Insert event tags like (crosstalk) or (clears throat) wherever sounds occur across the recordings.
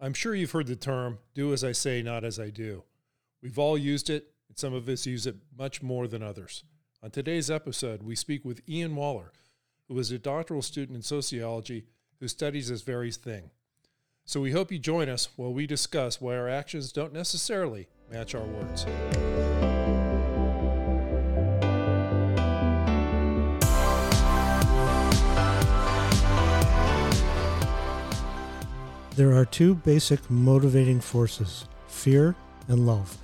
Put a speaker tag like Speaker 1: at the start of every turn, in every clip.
Speaker 1: I'm sure you've heard the term, do as I say, not as I do. We've all used it, and some of us use it much more than others. On today's episode, we speak with Ian Waller, who is a doctoral student in sociology who studies this very thing. So we hope you join us while we discuss why our actions don't necessarily match our words.
Speaker 2: There are two basic motivating forces fear and love.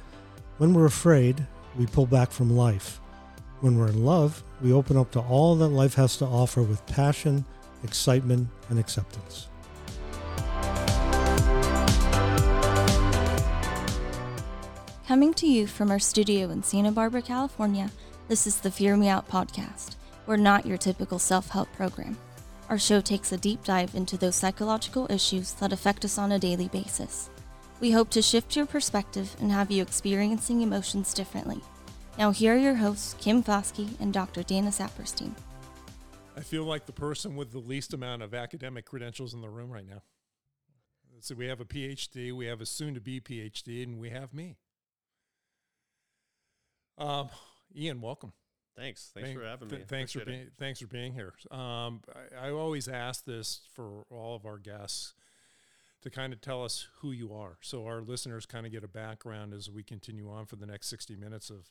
Speaker 2: When we're afraid, we pull back from life. When we're in love, we open up to all that life has to offer with passion, excitement, and acceptance.
Speaker 3: Coming to you from our studio in Santa Barbara, California, this is the Fear Me Out podcast. We're not your typical self help program. Our show takes a deep dive into those psychological issues that affect us on a daily basis. We hope to shift your perspective and have you experiencing emotions differently. Now, here are your hosts, Kim Foskey and Dr. Dana Saperstein.
Speaker 1: I feel like the person with the least amount of academic credentials in the room right now. So we have a PhD, we have a soon to be PhD, and we have me. Um, Ian, welcome.
Speaker 4: Thanks. Thanks Thank, for having me. Th-
Speaker 1: thanks for being thanks for being here. Um, I, I, always ask this for all of our guests to kind of tell us who you are, so our listeners kind of get a background as we continue on for the next sixty minutes of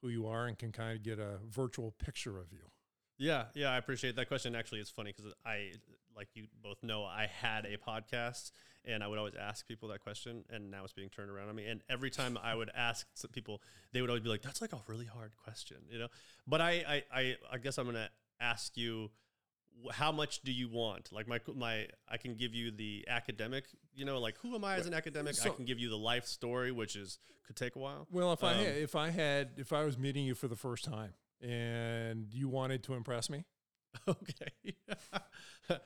Speaker 1: who you are and can kind of get a virtual picture of you.
Speaker 4: Yeah, yeah, I appreciate that question. Actually, it's funny because I, like you both know, I had a podcast and I would always ask people that question, and now it's being turned around on me. And every time I would ask people, they would always be like, "That's like a really hard question," you know. But I, I, I, I guess I'm gonna ask you, how much do you want? Like my, my, I can give you the academic, you know, like who am I as an academic? So, I can give you the life story, which is could take a while.
Speaker 1: Well, if um, I, had, if I had, if I was meeting you for the first time and you wanted to impress me, (laughs)
Speaker 4: okay. (laughs)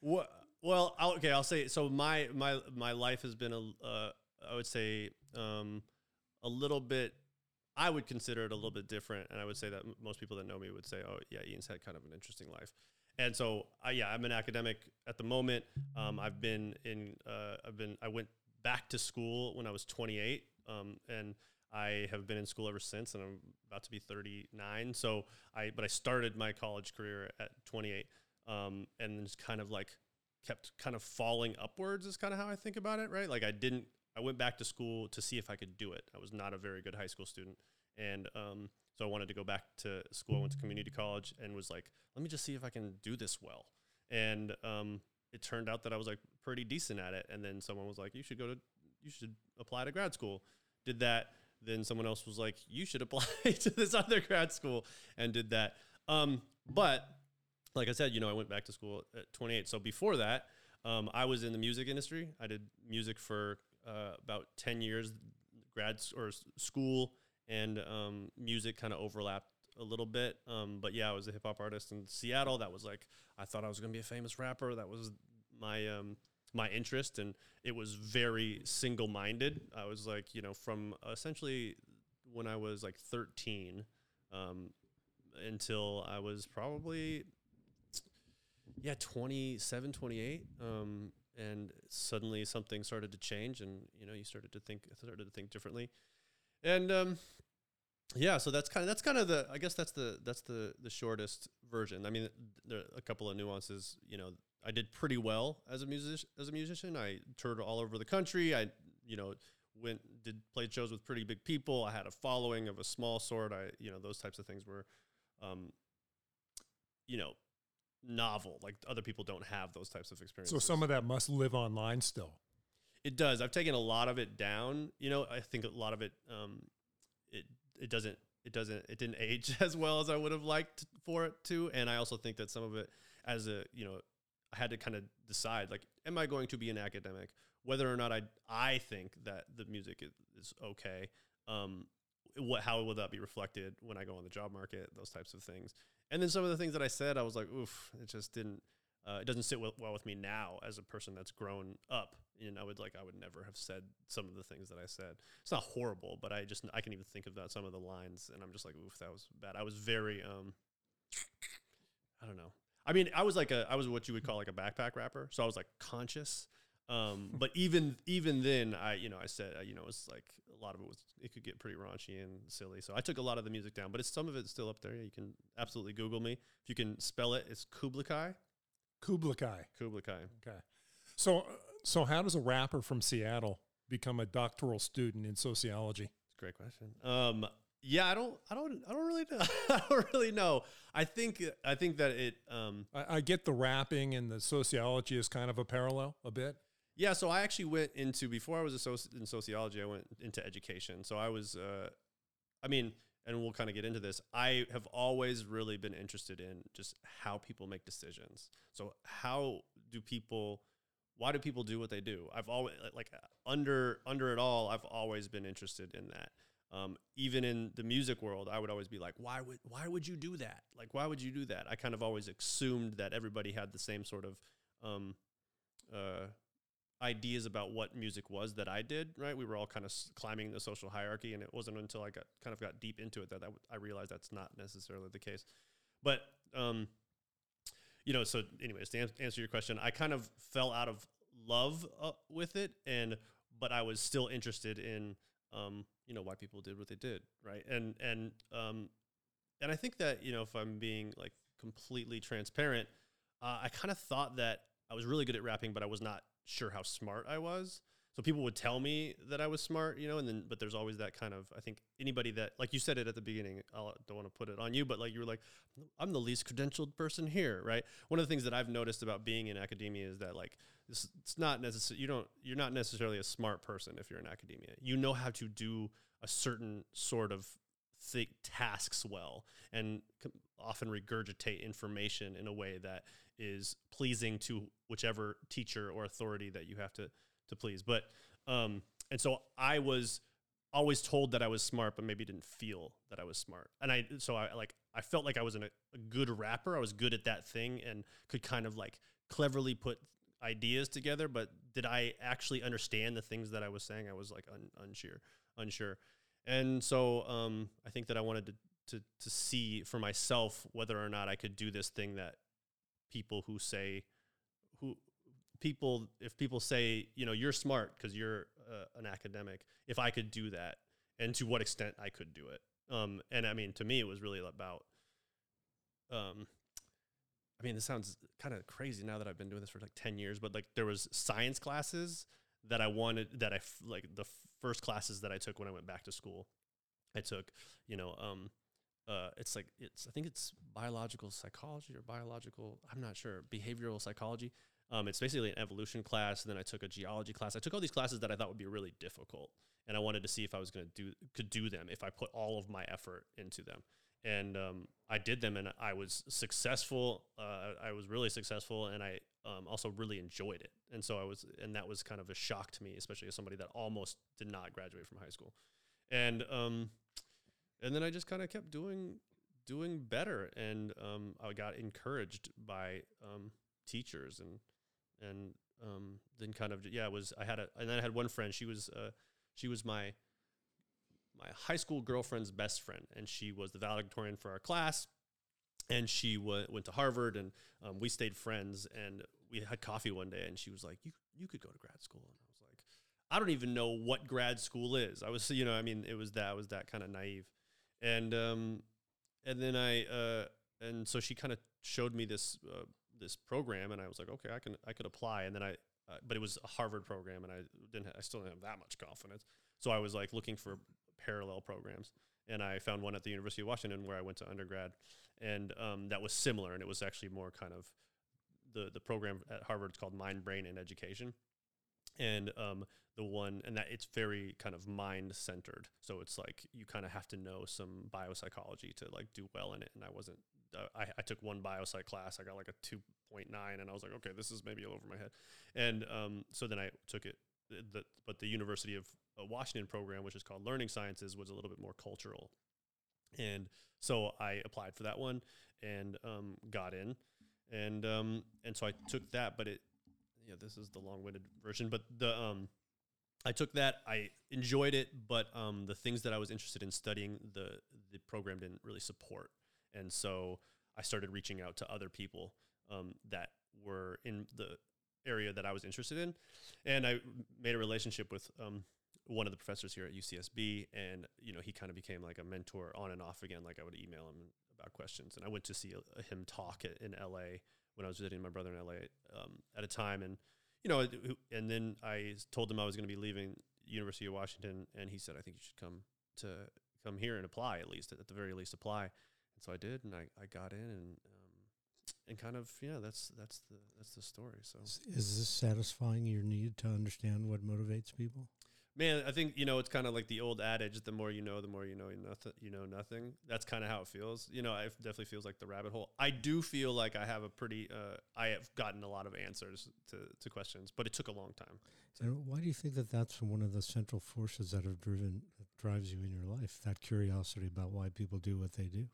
Speaker 4: what? Well, okay, I'll say so. My my my life has been a, uh, I would say, um, a little bit. I would consider it a little bit different, and I would say that most people that know me would say, "Oh, yeah, Ian's had kind of an interesting life." And so, uh, yeah, I'm an academic at the moment. Um, I've been in, uh, I've been, I went back to school when I was 28, um, and I have been in school ever since, and I'm about to be 39. So I, but I started my college career at 28, um, and just kind of like kept kind of falling upwards is kind of how I think about it, right? Like I didn't, I went back to school to see if I could do it. I was not a very good high school student. And um, so I wanted to go back to school. I went to community college and was like, let me just see if I can do this well. And um, it turned out that I was like pretty decent at it. And then someone was like, you should go to, you should apply to grad school. Did that. Then someone else was like, you should (laughs) apply to this other grad school and did that. Um, but like I said, you know, I went back to school at 28. So before that, um, I was in the music industry. I did music for uh, about 10 years, grad or school and um, music kind of overlapped a little bit. Um, but yeah, I was a hip hop artist in Seattle. That was like, I thought I was going to be a famous rapper. That was my, um, my interest. And it was very single minded. I was like, you know, from essentially when I was like 13, um, until I was probably yeah 27 28 um, and suddenly something started to change and you know you started to think started to think differently. And um, yeah so that's kind of that's kind of the i guess that's the that's the the shortest version. I mean there are a couple of nuances you know. I did pretty well as a music as a musician. I toured all over the country. I you know went did played shows with pretty big people. I had a following of a small sort. I you know those types of things were um, you know novel. Like other people don't have those types of experiences.
Speaker 1: So some of that must live online still.
Speaker 4: It does. I've taken a lot of it down. You know, I think a lot of it, um, it it doesn't it doesn't it didn't age (laughs) as well as I would have liked for it to. And I also think that some of it, as a you know, I had to kind of decide like, am I going to be an academic? Whether or not I I think that the music is, is okay. Um, what how will that be reflected when I go on the job market? Those types of things. And then some of the things that I said, I was like, oof, it just didn't. Uh, it doesn't sit well, well, with me now as a person that's grown up. And I would like I would never have said some of the things that I said. It's not horrible, but I just I can even think of that some of the lines, and I'm just like, oof, that was bad. I was very um, I don't know. I mean, I was like a I was what you would call like a backpack rapper. So I was like conscious Um, but even even then, I you know I said uh, you know it's like a lot of it was it could get pretty raunchy and silly. So I took a lot of the music down, but it's some of it's still up there. You can absolutely Google me if you can spell it. It's Kubla Kai.
Speaker 1: Kubla Kai.
Speaker 4: Kubla Kai.
Speaker 1: Okay. So, so how does a rapper from Seattle become a doctoral student in sociology?
Speaker 4: It's a great question. Um, yeah, I don't, I don't, I don't really know. (laughs) I don't really know. I think, I think that it. Um,
Speaker 1: I, I get the rapping and the sociology is kind of a parallel a bit.
Speaker 4: Yeah, so I actually went into before I was in sociology. I went into education. So I was, uh, I mean, and we'll kind of get into this. I have always really been interested in just how people make decisions. So how do people? Why do people do what they do? I've always like under under it all. I've always been interested in that. Um, even in the music world, I would always be like, why would why would you do that? Like, why would you do that? I kind of always assumed that everybody had the same sort of um, uh, ideas about what music was that I did. Right, we were all kind of climbing the social hierarchy, and it wasn't until I got kind of got deep into it that I realized that's not necessarily the case. But um, you know, so anyways, to an- answer your question, I kind of fell out of love uh, with it, and but I was still interested in um, you know why people did what they did, right? And and um, and I think that you know if I'm being like completely transparent, uh, I kind of thought that I was really good at rapping, but I was not sure how smart I was. So people would tell me that I was smart, you know, and then but there's always that kind of I think anybody that like you said it at the beginning. I don't want to put it on you, but like you were like, I'm the least credentialed person here, right? One of the things that I've noticed about being in academia is that like it's, it's not necessary. You don't you're not necessarily a smart person if you're in academia. You know how to do a certain sort of think tasks well and often regurgitate information in a way that is pleasing to whichever teacher or authority that you have to to please. But um, and so I was always told that I was smart, but maybe didn't feel that I was smart. And I so I like I felt like I was an, a good rapper. I was good at that thing and could kind of like cleverly put ideas together. But did I actually understand the things that I was saying? I was like un, unsure, unsure. And so um, I think that I wanted to, to to see for myself whether or not I could do this thing that people who say who people if people say you know you're smart because you're uh, an academic if i could do that and to what extent i could do it. Um, and i mean to me it was really about um, i mean this sounds kind of crazy now that i've been doing this for like 10 years but like there was science classes that i wanted that i f- like the first classes that i took when i went back to school. I took you know um, uh, it's like it's I think it's biological psychology or biological I'm not sure behavioral psychology. Um, it's basically an evolution class. And then I took a geology class. I took all these classes that I thought would be really difficult, and I wanted to see if I was going to do could do them if I put all of my effort into them. And um, I did them, and I was successful. Uh, I was really successful, and I um, also really enjoyed it. And so I was, and that was kind of a shock to me, especially as somebody that almost did not graduate from high school. And um, and then I just kind of kept doing doing better, and um, I got encouraged by um, teachers, and and um, then kind of yeah, it was I had a and then I had one friend. She was uh, she was my my high school girlfriend's best friend, and she was the valedictorian for our class. And she w- went to Harvard, and um, we stayed friends. And we had coffee one day, and she was like, "You you could go to grad school." And I was like, "I don't even know what grad school is." I was, you know, I mean, it was that I was that kind of naive and um, and then I uh, and so she kind of showed me this uh, this program, and I was like, okay, I can I could apply, and then I. Uh, but it was a Harvard program, and I didn't. Ha- I still didn't have that much confidence. So I was like looking for parallel programs, and I found one at the University of Washington where I went to undergrad, and um, that was similar, and it was actually more kind of the the program at Harvard is called Mind, Brain, and Education, and um, the one and that it's very kind of mind centered so it's like you kind of have to know some biopsychology to like do well in it. And i wasn't uh, I, I took one biopsych class i got like a 2.9 and i was like okay this is maybe over my head. And um, so then i took it the, but the university of uh, washington program which is called learning sciences was a little bit more cultural. And so i applied for that one and um, got in. And um, and so i took that but it yeah, this is the long-winded version, but the um, I took that. I enjoyed it, but um, the things that I was interested in studying, the the program didn't really support, and so I started reaching out to other people um, that were in the area that I was interested in, and I made a relationship with um, one of the professors here at UCSB, and you know he kind of became like a mentor on and off again. Like I would email him about questions, and I went to see a, a him talk at, in LA when I was visiting my brother in LA um, at a time, and you know, and then I told him I was going to be leaving University of Washington, and he said, "I think you should come to come here and apply at least at the very least apply." And so I did, and I, I got in, and um, and kind of yeah, that's that's the that's the story. So
Speaker 2: is this satisfying your need to understand what motivates people?
Speaker 4: Man, I think you know it's kind of like the old adage: the more you know, the more you know nothing. You know nothing. That's kind of how it feels. You know, it definitely feels like the rabbit hole. I do feel like I have a pretty. Uh, I have gotten a lot of answers to, to questions, but it took a long time.
Speaker 2: So and why do you think that that's one of the central forces that have driven that drives you in your life? That curiosity about why people do what they do.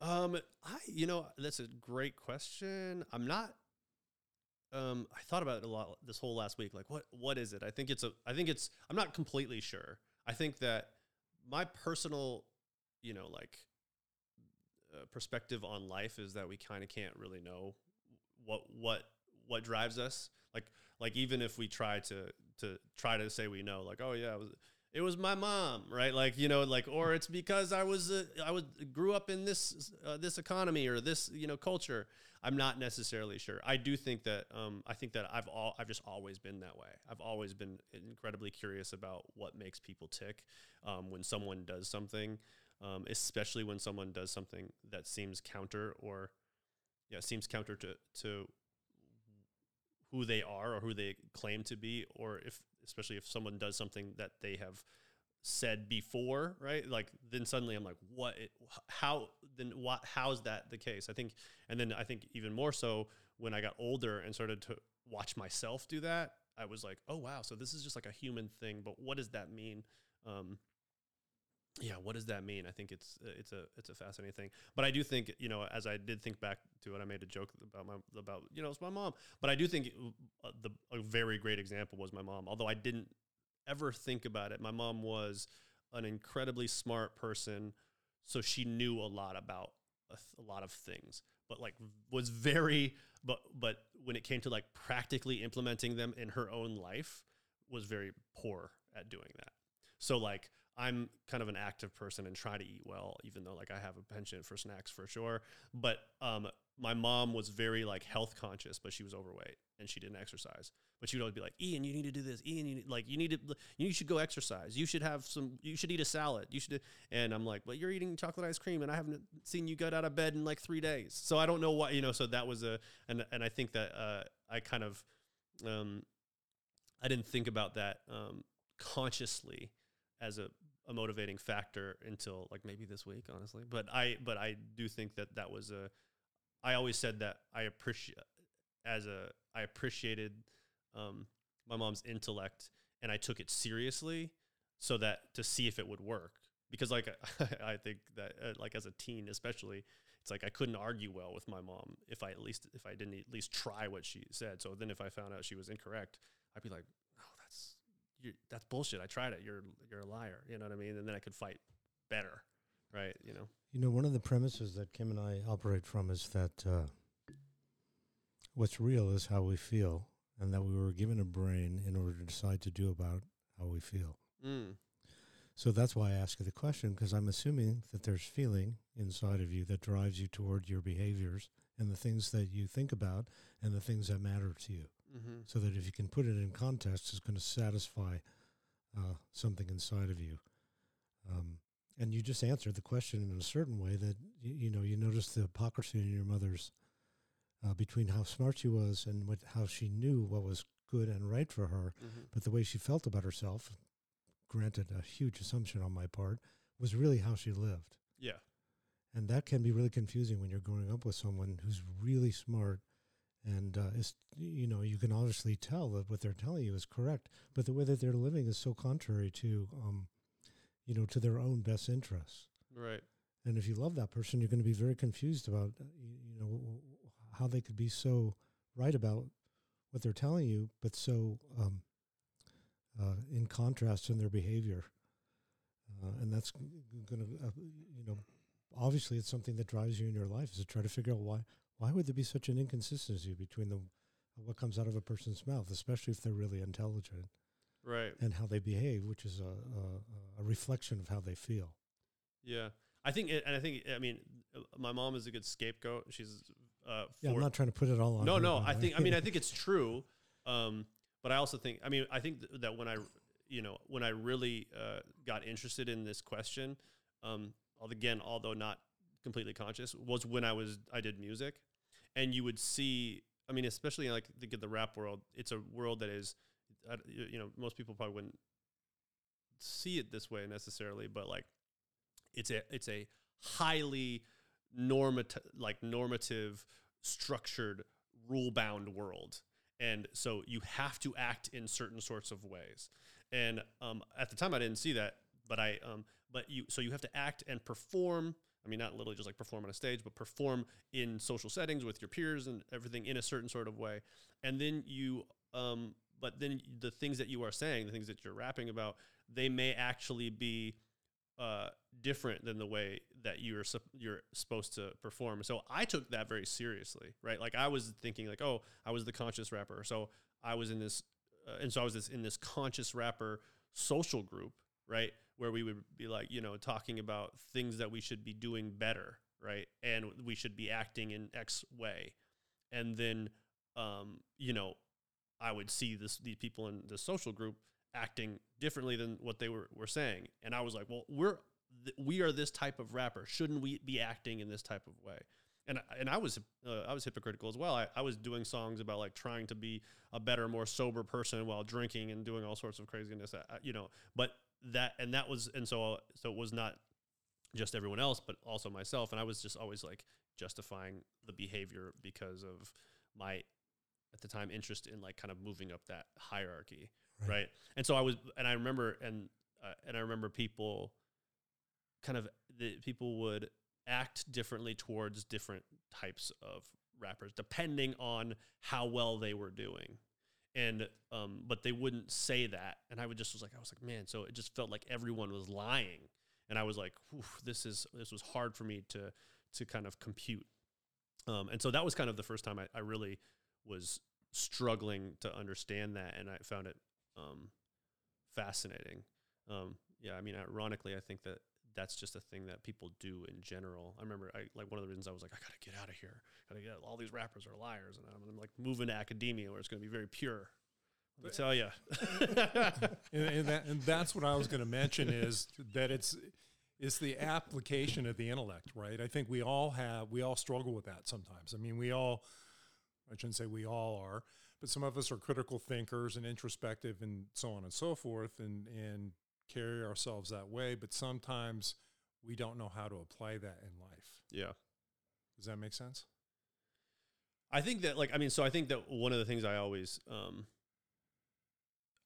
Speaker 4: Um, I you know that's a great question. I'm not um, I thought about it a lot this whole last week. Like, what what is it? I think it's a. I think it's. I'm not completely sure. I think that my personal, you know, like uh, perspective on life is that we kind of can't really know what what what drives us. Like like even if we try to to try to say we know, like, oh yeah, it was my mom, right? Like you know, like or it's because I was uh, I was grew up in this uh, this economy or this you know culture. I'm not necessarily sure. I do think that um, I think that I've all I've just always been that way. I've always been incredibly curious about what makes people tick um, when someone does something, um, especially when someone does something that seems counter or yeah seems counter to to who they are or who they claim to be, or if especially if someone does something that they have said before, right? Like then suddenly I'm like, what? It, how then? What? How's that the case? I think, and then I think even more so when I got older and started to watch myself do that, I was like, oh wow, so this is just like a human thing, but what does that mean? Um, yeah, what does that mean? I think it's it's a it's a fascinating thing. But I do think you know, as I did think back to it, I made a joke about my about you know it's my mom. But I do think uh, the a very great example was my mom. Although I didn't ever think about it. My mom was an incredibly smart person, so she knew a lot about a, th- a, lot of things, but like was very but but when it came to like practically implementing them in her own life was very poor at doing that. So like I'm kind of an active person and try to eat well, even though like I have a penchant for snacks for sure. But um, my mom was very like health conscious, but she was overweight and she didn't exercise. But she would always be like, Ian, you need to do this. Ian, you need, like you need to, you should go exercise. You should have some. You should eat a salad. You should. And I'm like, but you're eating chocolate ice cream, and I haven't seen you get out of bed in like three days. So I don't know why you know. So that was a, and and I think that uh, I kind of, um, I didn't think about that um, consciously as a, a motivating factor until like maybe this week, honestly. But I, but I do think that that was a. I always said that I appreciate as a I appreciated um, my mom's intellect and I took it seriously so that to see if it would work because like (laughs) I think that uh, like as a teen especially it's like I couldn't argue well with my mom if I at least if I didn't at least try what she said so then if I found out she was incorrect I'd be like that's you that's bullshit I tried it you're you're a liar you know what I mean and then I could fight better right you know
Speaker 2: you know one of the premises that Kim and I operate from is that uh, what's real is how we feel and that we were given a brain in order to decide to do about how we feel. Mm. So that's why I ask you the question because I'm assuming that there's feeling inside of you that drives you toward your behaviors and the things that you think about and the things that matter to you. Mm-hmm. So that if you can put it in context, it's going to satisfy uh, something inside of you. Um, and you just answered the question in a certain way that you, you know you notice the hypocrisy in your mother's uh, between how smart she was and what, how she knew what was good and right for her, mm-hmm. but the way she felt about herself, granted a huge assumption on my part, was really how she lived.
Speaker 4: Yeah.
Speaker 2: And that can be really confusing when you're growing up with someone who's really smart and uh, is you know you can obviously tell that what they're telling you is correct, but the way that they're living is so contrary to um, you know to their own best interests.
Speaker 4: Right.
Speaker 2: And if you love that person, you're going to be very confused about uh, you know how they could be so right about what they're telling you, but so um, uh, in contrast in their behavior. Uh, and that's going to, uh, you know, obviously it's something that drives you in your life is to try to figure out why why would there be such an inconsistency between the what comes out of a person's mouth, especially if they're really intelligent,
Speaker 4: Right.
Speaker 2: and how they behave, which is a, a, a reflection of how they feel.
Speaker 4: Yeah. I think, it, and I think, I mean, my mom is a good scapegoat. She's, uh,
Speaker 2: Yeah, I'm not trying to put it all on.
Speaker 4: no,
Speaker 2: her,
Speaker 4: no. I think. I mean, I think it's (laughs) true. Um, but I also think. I mean, I think that when I, you know, when I really uh, got interested in this question, um, again, although not completely conscious, was when I was I did music, and you would see. I mean, especially like the, the rap world, it's a world that is, uh, you know, most people probably wouldn't see it this way necessarily, but like, it's a it's a highly normative, like normative, structured, rule bound world. And so you have to act in certain sorts of ways. And um, at the time, I didn't see that, but I, um, but you, so you have to act and perform. I mean, not literally just like perform on a stage, but perform in social settings with your peers and everything in a certain sort of way. And then you, um, but then the things that you are saying, the things that you're rapping about, they may actually be uh, different than the way that you're you're supposed to perform. So I took that very seriously, right? Like I was thinking, like, oh, I was the conscious rapper, so I was in this, uh, and so I was this in this conscious rapper social group, right, where we would be like, you know, talking about things that we should be doing better, right, and we should be acting in X way, and then, um, you know, I would see this these people in the social group acting differently than what they were, were saying. And I was like, well, we're, th- we are this type of rapper. Shouldn't we be acting in this type of way? And, I- and I was, uh, I was hypocritical as well. I, I was doing songs about like trying to be a better, more sober person while drinking and doing all sorts of craziness, uh, you know, but that, and that was, and so, so it was not just everyone else, but also myself. And I was just always like justifying the behavior because of my, at the time, interest in like kind of moving up that hierarchy
Speaker 2: Right.
Speaker 4: right. And so I was, and I remember, and uh, and I remember people, kind of, the people would act differently towards different types of rappers depending on how well they were doing, and um, but they wouldn't say that, and I would just was like, I was like, man, so it just felt like everyone was lying, and I was like, this is this was hard for me to to kind of compute, um, and so that was kind of the first time I, I really was struggling to understand that, and I found it um, fascinating. Um, yeah, I mean, ironically, I think that that's just a thing that people do in general. I remember, I like one of the reasons I was like, I gotta get out of here. Gotta get all these rappers are liars, and I'm, I'm like moving to academia where it's gonna be very pure. I tell you. (laughs)
Speaker 1: and, and, that, and that's what I was going to mention is that it's it's the application of the intellect, right? I think we all have we all struggle with that sometimes. I mean, we all I shouldn't say we all are, but some of us are critical thinkers and introspective and so on and so forth, and and carry ourselves that way. But sometimes we don't know how to apply that in life.
Speaker 4: yeah.
Speaker 1: Does that make sense?
Speaker 4: I think that like I mean, so I think that one of the things I always um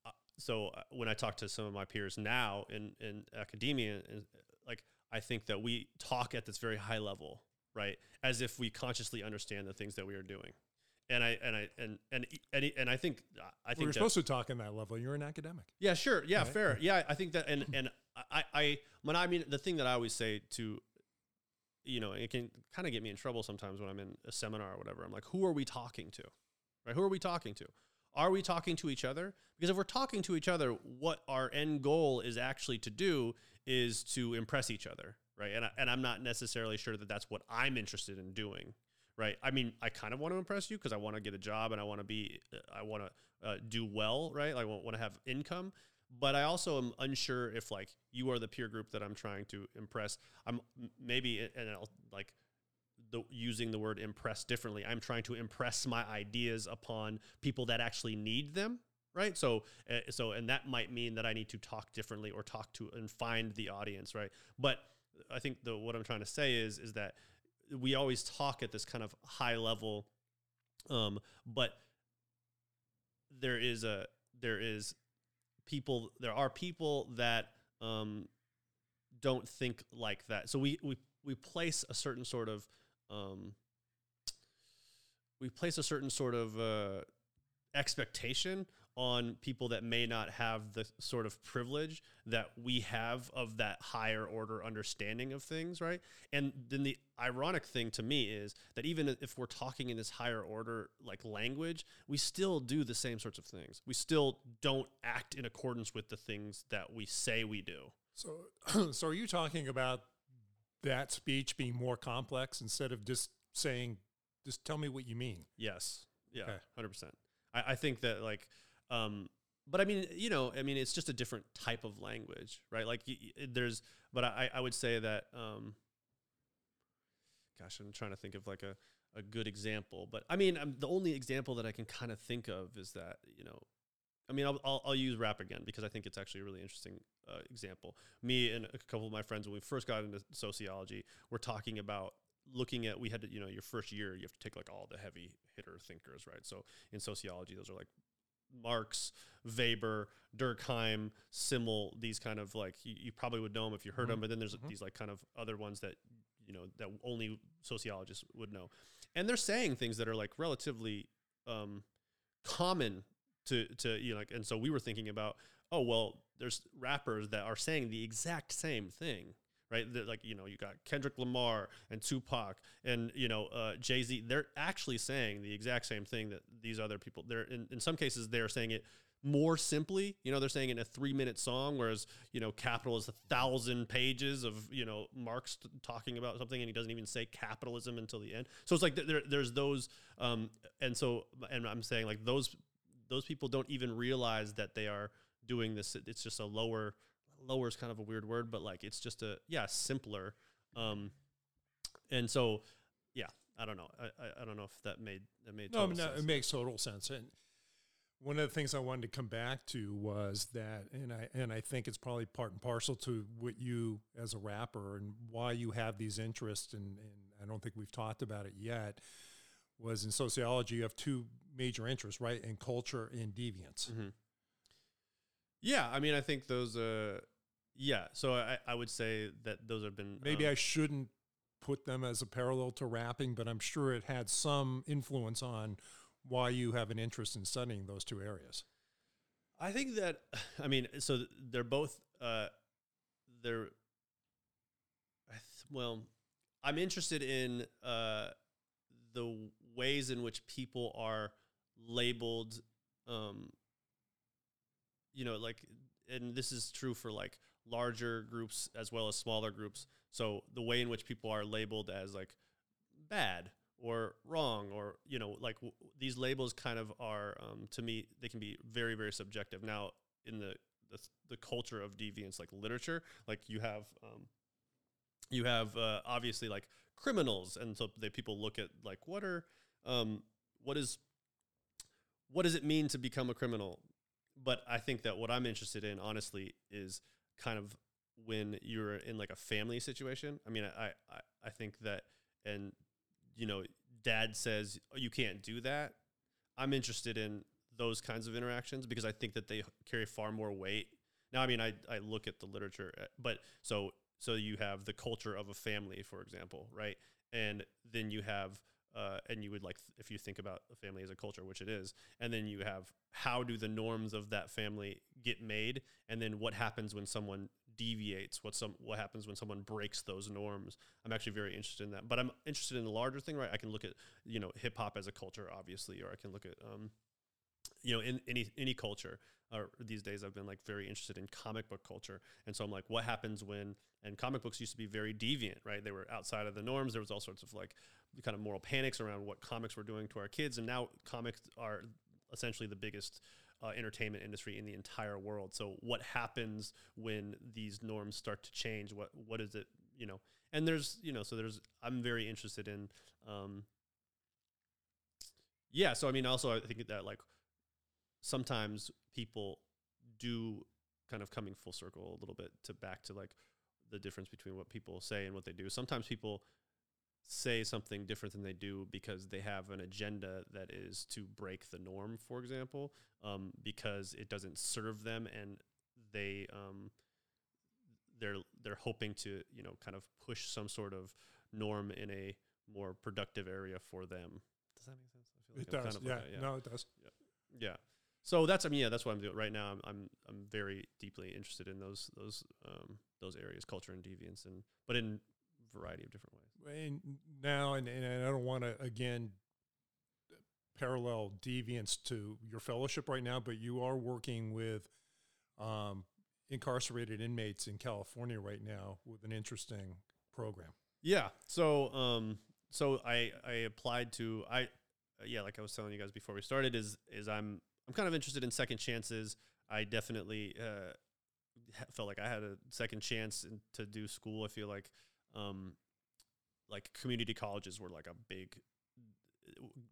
Speaker 4: uh, so uh, when I talk to some of my peers now in in academia, like I think that we talk at this very high level, right, as if we consciously understand the things that we are doing, and I and I and and and, and I think uh, I
Speaker 1: Well,
Speaker 4: think
Speaker 1: you're
Speaker 4: that-
Speaker 1: supposed to talk in that level. You're an academic.
Speaker 4: yeah, sure. Yeah,
Speaker 1: Right?
Speaker 4: fair. Yeah, I think that, and and I, I, when I mean the thing that I always say to, you know, it can kind of get me in trouble sometimes when I'm in a seminar or whatever. I'm like, who are we talking to, right? Who are we talking to? Are we talking to each other? Because if we're talking to each other, what our end goal is actually to do is to impress each other, right? And I, and I'm not necessarily sure that that's what I'm interested in doing, right? I mean, I kind of want to impress you because I want to get a job and I want to be, I want to uh, do well, right? I want to have income. But I also am unsure if like you are the peer group that I'm trying to impress. I'm maybe and I'll like the using the word impress differently. I'm trying to impress my ideas upon people that actually need them, right? So uh, so and that might mean that I need to talk differently or talk to and find the audience, right? But I think the what I'm trying to say is is that we always talk at this kind of high level um but there is a there is people there are people that um don't think like that. So we we we place a certain sort of um we place a certain sort of uh expectation on people that may not have the sort of privilege that we have of that higher order understanding of things, right? And then the ironic thing to me is that even if we're talking in this higher order like language, we still do the same sorts of things. We still don't act in accordance with the things that we say we do.
Speaker 1: So, (clears throat) so are you talking about that speech being more complex instead of just saying, just tell me what you mean?
Speaker 4: Yes. Yeah.
Speaker 1: Okay.
Speaker 4: Hundred percent. I, I think that like, um, but I mean, you know, I mean, it's just a different type of language, right? Like, there's, but I, I would say that, um, gosh, I'm trying to think of like a, a good example, but I mean, um the only example that I can kind of think of is that, you know, I mean, I'll, I'll, I'll use rap again because I think it's actually a really interesting uh, example. Me and a couple of my friends, when we first got into sociology, we're talking about looking at, we had to, you know, your first year, you have to take like all the heavy hitter thinkers, right? So in sociology, those are like Marx, Weber, Durkheim, Simmel, these kind of like, you, you probably would know them if you heard them, but then there's
Speaker 1: Mhm.
Speaker 4: these like kind of other ones that, you know, that only sociologists would know. And they're saying things that are like relatively um, common to to you know like and so we were thinking about oh well there's rappers that are saying the exact same thing right? They're like you know you got Kendrick Lamar and Tupac and you know uh, Jay Z they're actually saying the exact same thing that these other people they're in, in some cases they're saying it more simply. You know they're saying it in a three minute song whereas you know capital is a thousand pages of you know marx t- talking about something and he doesn't even say capitalism until the end. So it's like th- there, there's those um, and so and i'm saying like those those people don't even realize that they are doing this. It's just a lower lower is kind of a weird word but like it's just a yeah simpler um and so yeah i don't know i i, I don't know if that made that made
Speaker 1: No, no,
Speaker 4: sense.
Speaker 1: it makes total sense. And one of the things I wanted to come back to was that, and I and I think it's probably part and parcel to what you as a rapper and why you have these interests, and, and I don't think we've talked about it yet. Was in sociology, you have two major interests, right? In culture and deviance.
Speaker 4: Mhm. Yeah, I mean, I think those. Uh, yeah, so I, I would say that those have been
Speaker 1: Maybe
Speaker 4: um,
Speaker 1: I shouldn't put them as a parallel to rapping, but I'm sure it had some influence on why you have an interest in studying those two areas.
Speaker 4: I think that I mean, so they're both uh, they're well, I'm interested in uh, the ways in which people are labeled. Um, you know, like, and this is true for like larger groups as well as smaller groups. So the way in which people are labeled as like bad or wrong or you know like w- these labels kind of are um, to me they can be very very subjective. Now in the the, the culture of deviance like literature like you have um, you have uh, obviously like criminals. And so they people look at like what are um, what is what does it mean to become a criminal? But i think that what i'm interested in honestly is kind of when you're in like a family situation i mean i i, I think that and you know dad says oh, you can't do that. I'm interested in those kinds of interactions because i think that they carry far more weight. Now i mean i, I look at the literature uh, but so so you have the culture of a family for example right? And then you have uh, and you would like if you think about a family as a culture which it is and then you have how do the norms of that family get made? And then what happens when someone deviates? What some what happens when someone breaks those norms? I'm actually very interested in that but i'm interested in the larger thing right? I can look at you know hip hop as a culture obviously or i can look at um you know in any any culture or these days i've been like very interested in comic book culture. And so i'm like what happens when and comic books used to be very deviant right? They were outside of the norms. There was all sorts of like kind of moral panics around what comics were doing to our kids. And now comics are essentially the biggest uh, entertainment industry in the entire world. So what happens when these norms start to change? What what is it you know? And there's you know so there's i'm very interested in um yeah so i mean also i think that like sometimes people do kind of coming full circle a little bit to back to like the difference between what people say and what they do. Sometimes people say something different than they do because they have an agenda that is to break the norm for example um, because it doesn't serve them and they um, they're they're hoping to you know kind of push some sort of norm in a more productive area for them does that make sense I feel
Speaker 1: It
Speaker 4: I'm
Speaker 1: does.
Speaker 4: kind of
Speaker 1: yeah.
Speaker 4: like a-
Speaker 1: No, it does.
Speaker 4: yeah. so that's I mean yeah that's what I'm doing right now. I'm I'm I'm very deeply interested in those those um, those areas, culture and deviance, and but in variety of different ways.
Speaker 1: And now, and, and I don't want to again parallel deviance to your fellowship right now, but you are working with um, incarcerated inmates in California right now with an interesting program.
Speaker 4: Yeah. So um so I I applied to I yeah like I was telling you guys before we started is is I'm I'm kind of interested in second chances. I definitely uh, felt like I had a second chance to do school. I feel like um like community colleges were like a big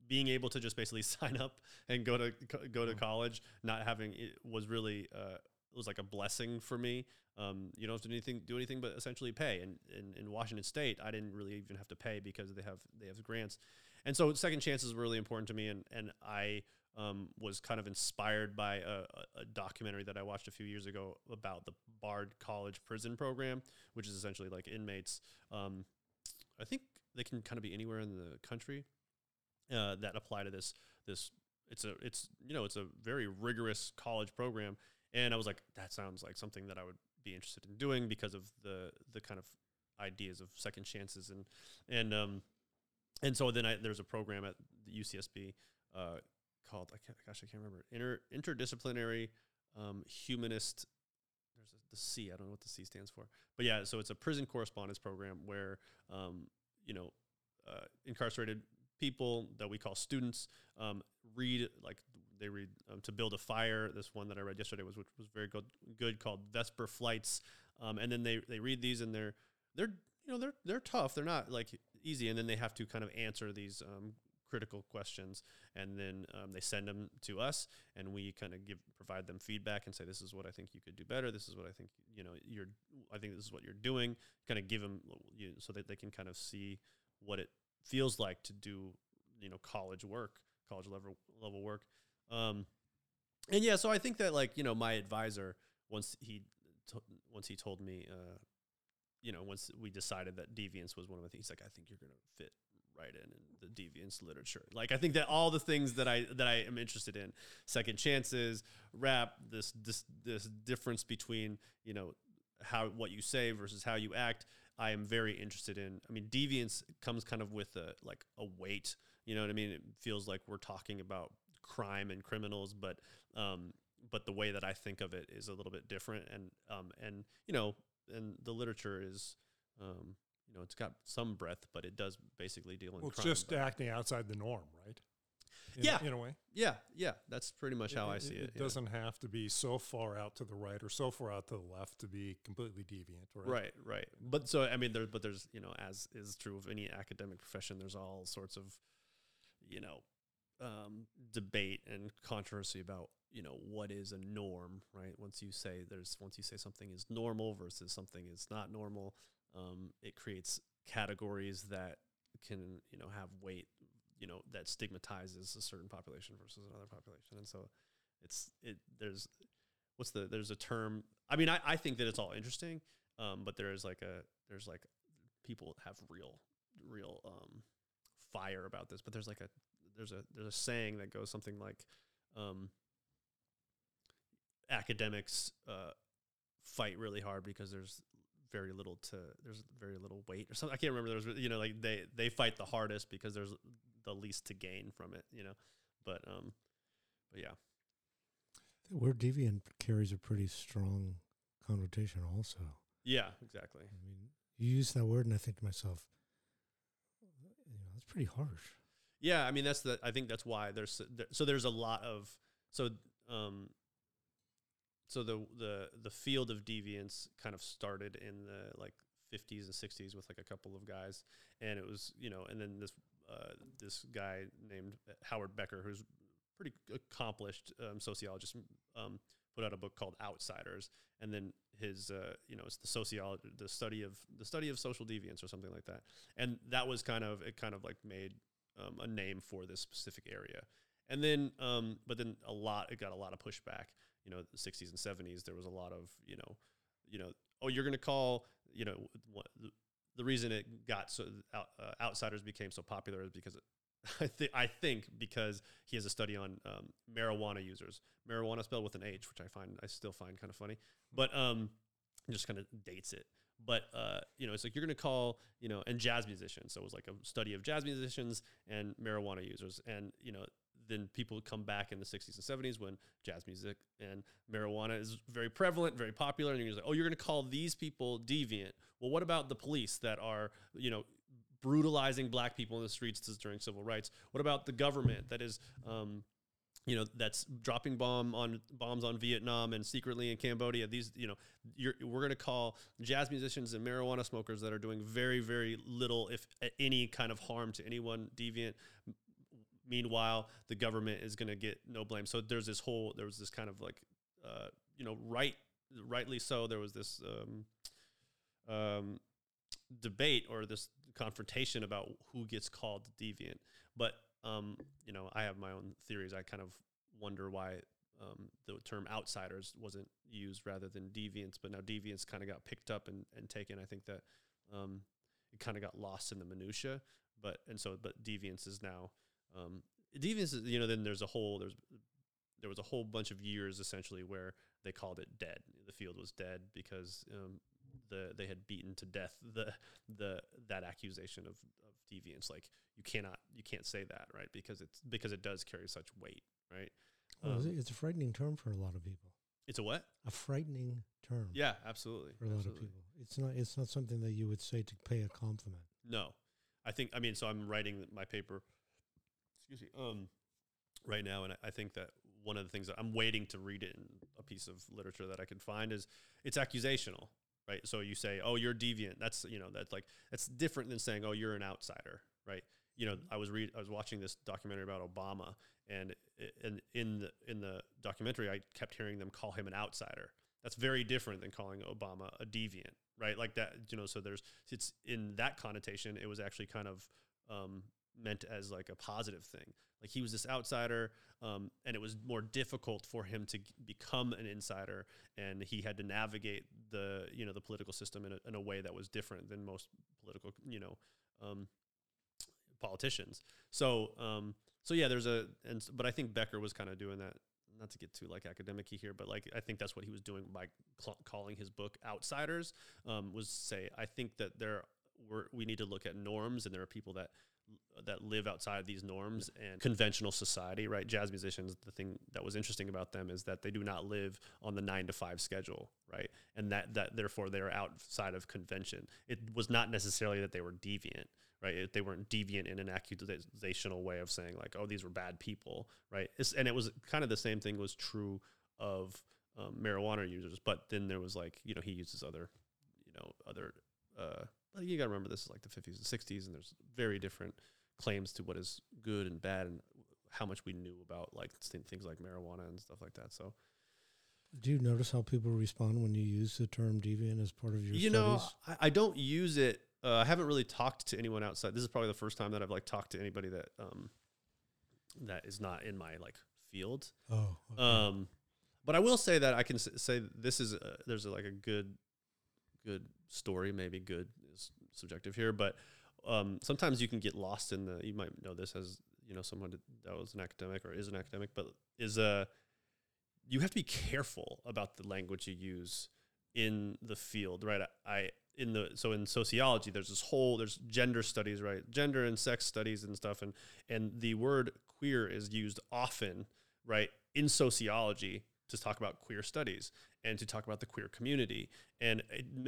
Speaker 4: being able to just basically (laughs) sign up and go to go to
Speaker 1: Mm.
Speaker 4: college, not having it was really uh, it was like a blessing for me. Um, you don't have to do anything do anything but essentially pay. And in, in Washington State, I didn't really even have to pay because they have they have grants. And so second chances were really important to me. And and I um, was kind of inspired by a, a- a documentary that I watched a few years ago about the Bard College Prison Program, which is essentially like inmates. Um, I think they can kind of be anywhere in the country uh, that apply to this this it's a it's you know it's a very rigorous college program and i was like that sounds like something that i would be interested in doing because of the the kind of ideas of second chances and and um and so then I, there's a program at the UCSB uh, called I can't, gosh I can't remember inter interdisciplinary um, humanist. The C I don't know what the C stands for, but yeah, so it's a prison correspondence program where um, you know uh, incarcerated people that we call students um, read like they read um, to build a fire. This one that I read yesterday was which was very good, good called Vesper Flights, um, and then they they read these and they're they're you know they're they're tough. They're not like easy, and then they have to kind of answer these um, critical questions, and then um, they send them to us, and we kind of give provide them feedback and say this is what I think you could do better. This is what I think you know you're. I think this is what you're doing. Kind of give them you, so that they can kind of see what it feels like to do you know college work, college level level work. Um, and yeah, so I think that like you know my advisor once he to, once he told me, uh, you know, once we decided that deviance was one of the things, like, I think you're gonna fit right in in the deviance literature. Like I think that all the things that I that I am interested in, second chances, rap, this this this difference between you know how what you say versus how you act. I am very interested in. I mean, deviance comes kind of with a like a weight. You know what I mean? It feels like we're talking about crime and criminals, but um, but the way that I think of it is a little bit different. And um, and you know, and the literature is, um, you know, it's got some breadth, but it does basically deal in
Speaker 1: Well, it's just acting outside the norm, right? In,
Speaker 4: Yeah.
Speaker 1: in a way.
Speaker 4: yeah, yeah. That's pretty much how I see it.
Speaker 1: It doesn't have to be so far out to the right or so far out to the left to be completely deviant, right?
Speaker 4: Right, right. But so I mean, there, but there's you know, as is true of any academic profession, there's all sorts of, you know, um, debate and controversy about you know what is a norm, right? Once you say there's once you say something is normal versus something is not normal, um, it creates categories that can you know have weight, you know, that stigmatizes a certain population versus another population, and so it's it there's what's the there's a term i mean i, I think that it's all interesting um, but there is like a there's like people have real real um, fire about this but there's like a there's a there's a saying that goes something like um, academics uh, fight really hard because there's very little to there's very little weight or something i can't remember there's you know like they they fight the hardest because there's the least to gain from it you know but um but yeah
Speaker 2: The word deviant carries a pretty strong connotation, also.
Speaker 4: yeah exactly
Speaker 2: I mean, you use that word, and I think to myself, you know, that's pretty harsh.
Speaker 4: Yeah, I mean that's the. I think that's why there's there, so there's a lot of so um. So the the the field of deviance kind of started in the like 50s and 60s with like a couple of guys, and it was you know, and then this uh, this guy named Howard Becker, who's pretty accomplished um, sociologist, um, put out a book called Outsiders, and then his uh, you know it's the sociology, the study of the study of social deviance or something like that, and that was kind of it kind of like made um, a name for this specific area. And then, um, but then a lot, it got a lot of pushback. You know, the 60s and 70s, there was a lot of, you know, you know, oh, you're going to call, you know, what, the, reason it got so uh, outsiders became so popular is because (laughs) I think I think because he has a study on um, marijuana users, marijuana spelled with an H, which I find I still find kind of funny, but um, just kind of dates it. But uh, you know, it's like you're going to call you know, and jazz musicians. So it was like a study of jazz musicians and marijuana users, and you know, then people come back in the 60s and 70s when jazz music and marijuana is very prevalent, very popular, and you're like, oh, you're going to call these people deviant. Well, what about the police that are you know brutalizing black people in the streets during civil rights? What about the government that is, um, you know, that's dropping bomb on bombs on Vietnam and secretly in Cambodia? These, you know, we're going to call jazz musicians and marijuana smokers that are doing very, very little, if any, kind of harm to anyone deviant. Meanwhile, the government is going to get no blame. So there's this whole, there was this kind of like, uh, you know, right, rightly so. There was this. Um, um, debate or this confrontation about who gets called deviant. But um, you know, I have my own theories. I kind of wonder why um, the term outsiders wasn't used rather than deviants, but now deviants kind of got picked up and, and taken. I think that um, it kind of got lost in the minutia. But and so, but deviance is now um, deviance. Is, you know, then there's a whole there's there was a whole bunch of years essentially where they called it dead. The field was dead because um, the they had beaten to death the the that accusation of, of deviance. Like you cannot you can't say that right because it's because it does carry such weight, right?
Speaker 2: Well, um, it's a frightening term for a lot of people.
Speaker 4: It's a what?
Speaker 2: A frightening term.
Speaker 4: Yeah, absolutely.
Speaker 2: For a
Speaker 4: absolutely.
Speaker 2: lot of people, it's not. It's not something that you would say to pay a compliment.
Speaker 4: No, I think. I mean, so I'm writing my paper. Excuse me. Um, right now, and I, think that one of the things that I'm waiting to read in a piece of literature that I can find is it's accusational, right? So you say, "Oh, you're deviant." That's you know that's like that's different than saying, "Oh, you're an outsider," right? You know, I was read I was watching this documentary about Obama, and and in the in the documentary, I kept hearing them call him an outsider. That's very different than calling Obama a deviant, right? Like that, you know. So there's it's in that connotation. It was actually kind of um, meant as like a positive thing. Like he was this outsider, um, and it was more difficult for him to become an insider, and he had to navigate the you know the political system in a, in a way that was different than most political you know um, politicians. So um, so yeah, there's a and but I think Becker was kind of doing that. Not to get too like academic here, but like I think that's what he was doing by cl- calling his book "Outsiders." Um, was say I think that there we're, we need to look at norms, and there are people that that live outside of these norms and conventional society, right? Jazz musicians, the thing that was interesting about them is that they do not live on the nine to five schedule, right? And that that therefore they're outside of convention. It was not necessarily that they were deviant, right? It, they weren't deviant in an accusational way of saying like, oh, these were bad people, right? It's, and it was kind of the same thing was true of um, marijuana users, but then there was like, you know, he uses other, you know, other. Uh, but you got to remember this is like the 50s and 60s, and there's very different claims to what is good and bad, and how much we knew about like things like marijuana and stuff like that. So,
Speaker 2: do you notice how people respond when you use the term deviant as part of your?
Speaker 4: You
Speaker 2: studies?
Speaker 4: know, I, I, don't use it. Uh, I haven't really talked to anyone outside. This is probably the first time that I've like talked to anybody that um that is not in my like field.
Speaker 2: Oh.
Speaker 4: Okay. Um, but I will say that I can say this is a, there's a, like a good good story, maybe good subjective here, but um, sometimes you can get lost in the. You might know this as you know someone that was an academic or is an academic, but is a. You have to be careful about the language you use in the field, right? I, I in the so in sociology, there's this whole there's gender studies, right? Gender and sex studies and stuff, and and the word queer is used often, right, in sociology to talk about queer studies and to talk about the queer community. And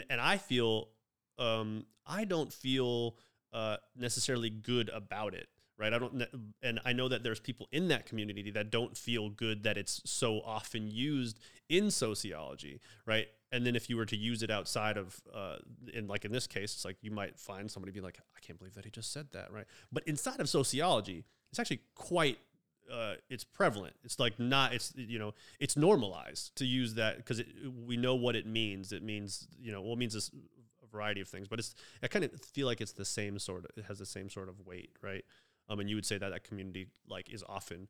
Speaker 4: and I feel um, I don't feel uh, necessarily good about it. Right. I don't, and I know that there's people in that community that don't feel good that it's so often used in sociology. Right. And then if you were to use it outside of, uh, in like in this case, it's like you might find somebody be like, I can't believe that he just said that. Right. But inside of sociology, it's actually quite uh, it's prevalent. It's like not. It's you know it's normalized to use that because we know what it means. It means you know well it means this, variety of things, but it's I kind of feel like it's the same sort of it has the same sort of weight, right? Um, and you would say that that community like is often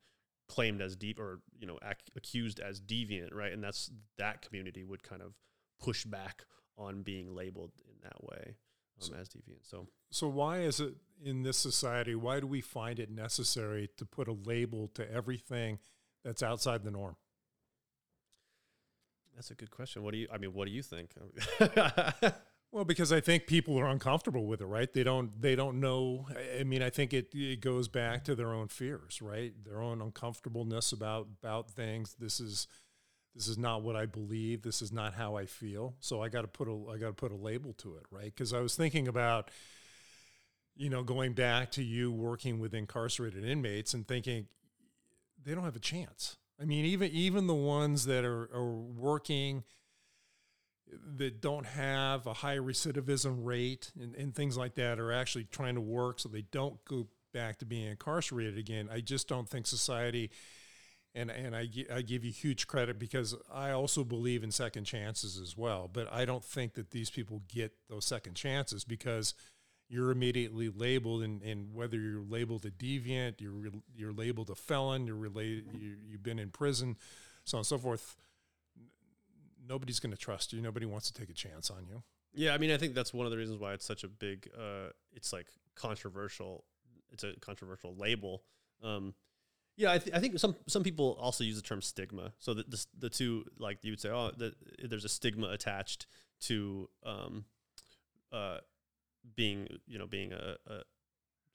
Speaker 4: claimed as deep or you know ac- accused as deviant, right? And that's that community would kind of push back on being labeled in that way. um, as deviant. So
Speaker 1: So why is it in this society? Why do we find it necessary to put a label to everything that's outside the norm?
Speaker 4: that's a good question. What do you? I mean, what do you think? (laughs)
Speaker 1: Well, because I think people are uncomfortable with it, right? They don't they don't know. I- mean, I think it it goes back to their own fears, right? Their own uncomfortableness about about things. This is this is not what I believe. This is not how I feel. So I got to put a I got to put a label to it, right? Because I was thinking about you know going back to you working with incarcerated inmates and thinking they don't have a chance. I mean, even even the ones that are, are working that don't have a high recidivism rate and, and things like that are actually trying to work so they don't go back to being incarcerated again. I just don't think society and and I, I give you huge credit because I also believe in second chances as well. But I don't think that these people get those second chances because you're immediately labeled, and, and whether you're labeled a deviant, you're you're labeled a felon, you're related, you, you've been in prison, so on and so forth. Nobody's going to trust you. Nobody wants to take a chance on you.
Speaker 4: yeah, I mean, I think that's one of the reasons why it's such a big. Uh, it's like controversial. It's a controversial label. Um, yeah, I, th- I think some some people also use the term stigma. So the the, the two like you would say, oh, the, there's a stigma attached to um, uh, being you know being a, a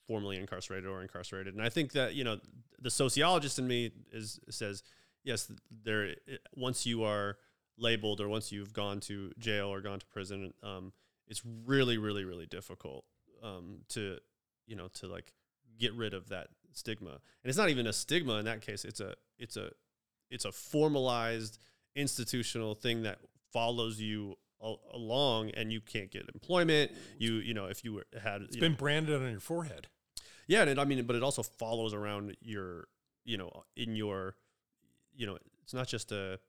Speaker 4: formerly incarcerated or incarcerated, and I think that you know the sociologist in me is says yes, there once you are labeled or once you've gone to jail or gone to prison, um, it's really really really difficult um, to you know to like get rid of that stigma. And it's not even a stigma in that case. It's a it's a it's a formalized institutional thing that follows you al- along and you can't get employment. You you know if you were, had
Speaker 1: it's been
Speaker 4: know,
Speaker 1: branded on your forehead.
Speaker 4: yeah and it, i mean but it also follows around your you know in your you know it's not just a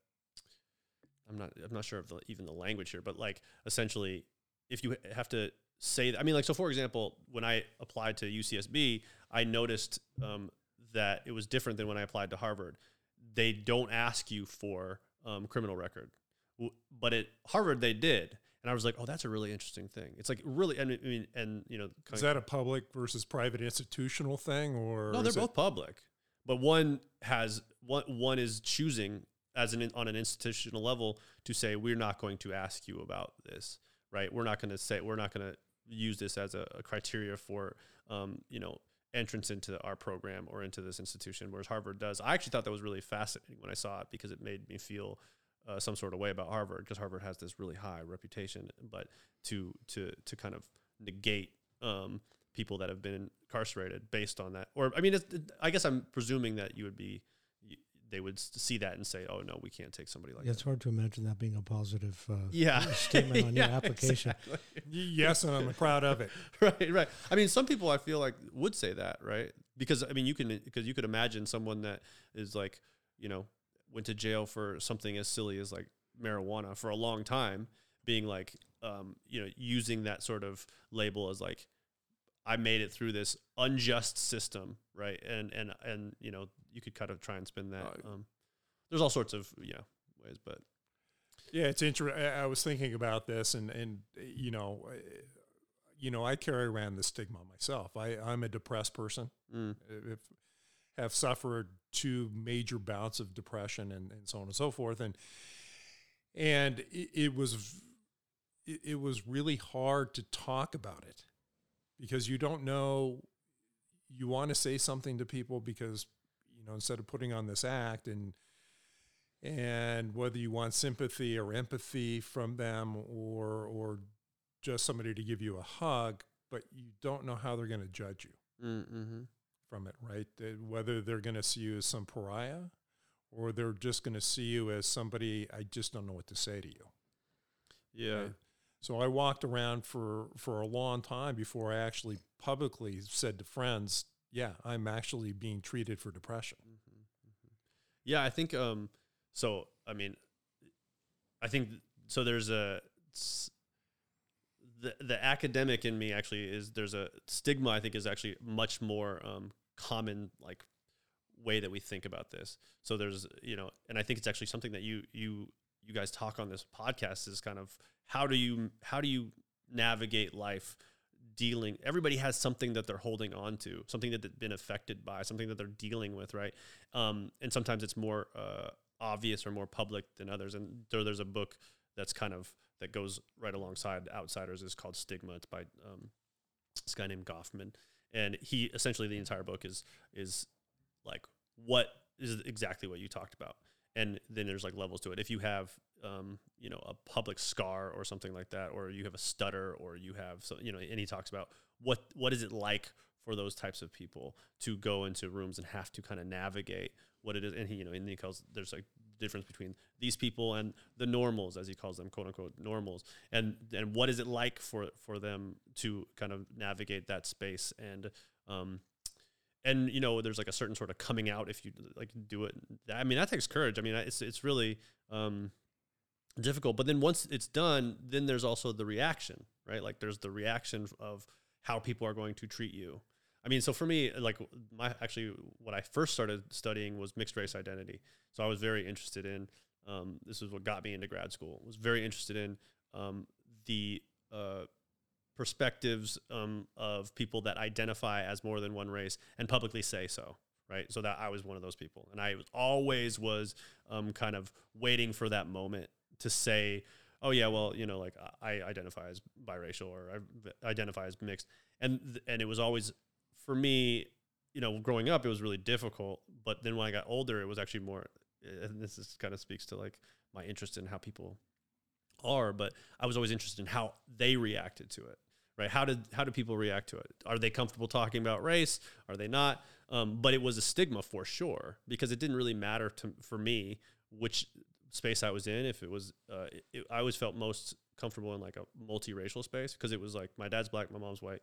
Speaker 4: i'm not i'm not sure of the, even the language here but like essentially if you have to say that, I mean, like, so for example, when I applied to UCSB, I noticed um, that it was different than when I applied to Harvard. They don't ask you for um, criminal record, but at Harvard they did, and I was like, oh, that's a really interesting thing. It's like really, I mean, I mean and you know,
Speaker 1: Is that a public versus private institutional thing, or
Speaker 4: no, they're
Speaker 1: is it-
Speaker 4: both public, but one has one one is choosing as an on an institutional level to say we're not going to ask you about this, right? We're not going to say we're not going to use this as a, a criteria for um, you know entrance into our program or into this institution, whereas Harvard does. I actually thought that was really fascinating when I saw it because it made me feel uh, some sort of way about Harvard because Harvard has this really high reputation, but to to to kind of negate um, people that have been incarcerated based on that, or I mean, I guess I'm presuming that you would be they would see that and say, oh no, we can't take somebody like
Speaker 2: Yeah, it's hard to imagine that being a positive uh,
Speaker 4: Yeah, (laughs)
Speaker 2: statement on (laughs) your application.
Speaker 4: exactly.
Speaker 1: Yes, and I'm proud of it. (laughs)
Speaker 4: right, right. I mean, some people I feel like would say that, right? Because I mean, you can because you could imagine someone that is like, you know, went to jail for something as silly as like marijuana for a long time, being like, um, you know, using that sort of label as like, I made it through this unjust system, right? And and and you know, you could kind of try and spin that. Um, there's all sorts of yeah ways, but
Speaker 1: Yeah, it's interesting. I was thinking about this, and and you know, you know, I carry around the stigma myself. I I'm a depressed person.
Speaker 4: mm,
Speaker 1: If have suffered two major bouts of depression and, and so on and so forth, and and it, it was it, it was really hard to talk about it because you don't know. You want to say something to people because you know instead of putting on this act and and whether you want sympathy or empathy from them or or just somebody to give you a hug, but you don't know how they're going to judge you
Speaker 4: mm, mm-hmm.
Speaker 1: from it, right? Whether they're going to see you as some pariah or they're just going to see you as somebody I just don't know what to say to you.
Speaker 4: yeah.
Speaker 1: right? So I walked around for for a long time before I actually publicly said to friends, "Yeah, I'm actually being treated for depression."
Speaker 4: Yeah, I think um so I mean I think so there's a the the academic in me actually is there's a stigma I think is actually much more um common like way that we think about this. So there's you know and I think it's actually something that you you you guys talk on this podcast is kind of how do you how do you navigate life dealing everybody has something that they're holding on to something that they've been affected by something that they're dealing with right? Um, and sometimes it's more uh, obvious or more public than others. And there, there's a book that's kind of that goes right alongside outsiders is called stigma. It's by um, this guy named goffman. And he essentially the entire book is is like what is exactly what you talked about. And then there's like levels to it. If you have um, you know a public scar or something like that or you have a stutter or you have so you know and he talks about what what is it like for those types of people to go into rooms and have to kind of navigate what it is and he you know and he calls there's like difference between these people and the normals as he calls them quote unquote normals. And and what is it like for for them to kind of navigate that space? And um and you know there's like a certain sort of coming out if you like do it i mean that takes courage. I mean it's it's really um difficult but then once it's done then there's also the reaction right? Like there's the reaction of how people are going to treat you. I mean so for me like my actually what i first started studying was mixed race identity. So i was very interested in um, this is what got me into grad school was very interested in um, the uh, perspectives um, of people that identify as more than one race and publicly say so right? So that i was one of those people. And i always was um, kind of waiting for that moment to say oh yeah well you know like i identify as biracial or i identify as mixed. And and it was always for me you know growing up it was really difficult but then when i got older it was actually more and this is kind of speaks to like my interest in how people are but i was always interested in how they reacted to it right? How did how do people react to it? Are they comfortable talking about race? Are they not? Um, but it was a stigma for sure because it didn't really matter to for me which space i was in if it was uh, it, i always felt most comfortable in like a multiracial space because it was like my dad's black my mom's white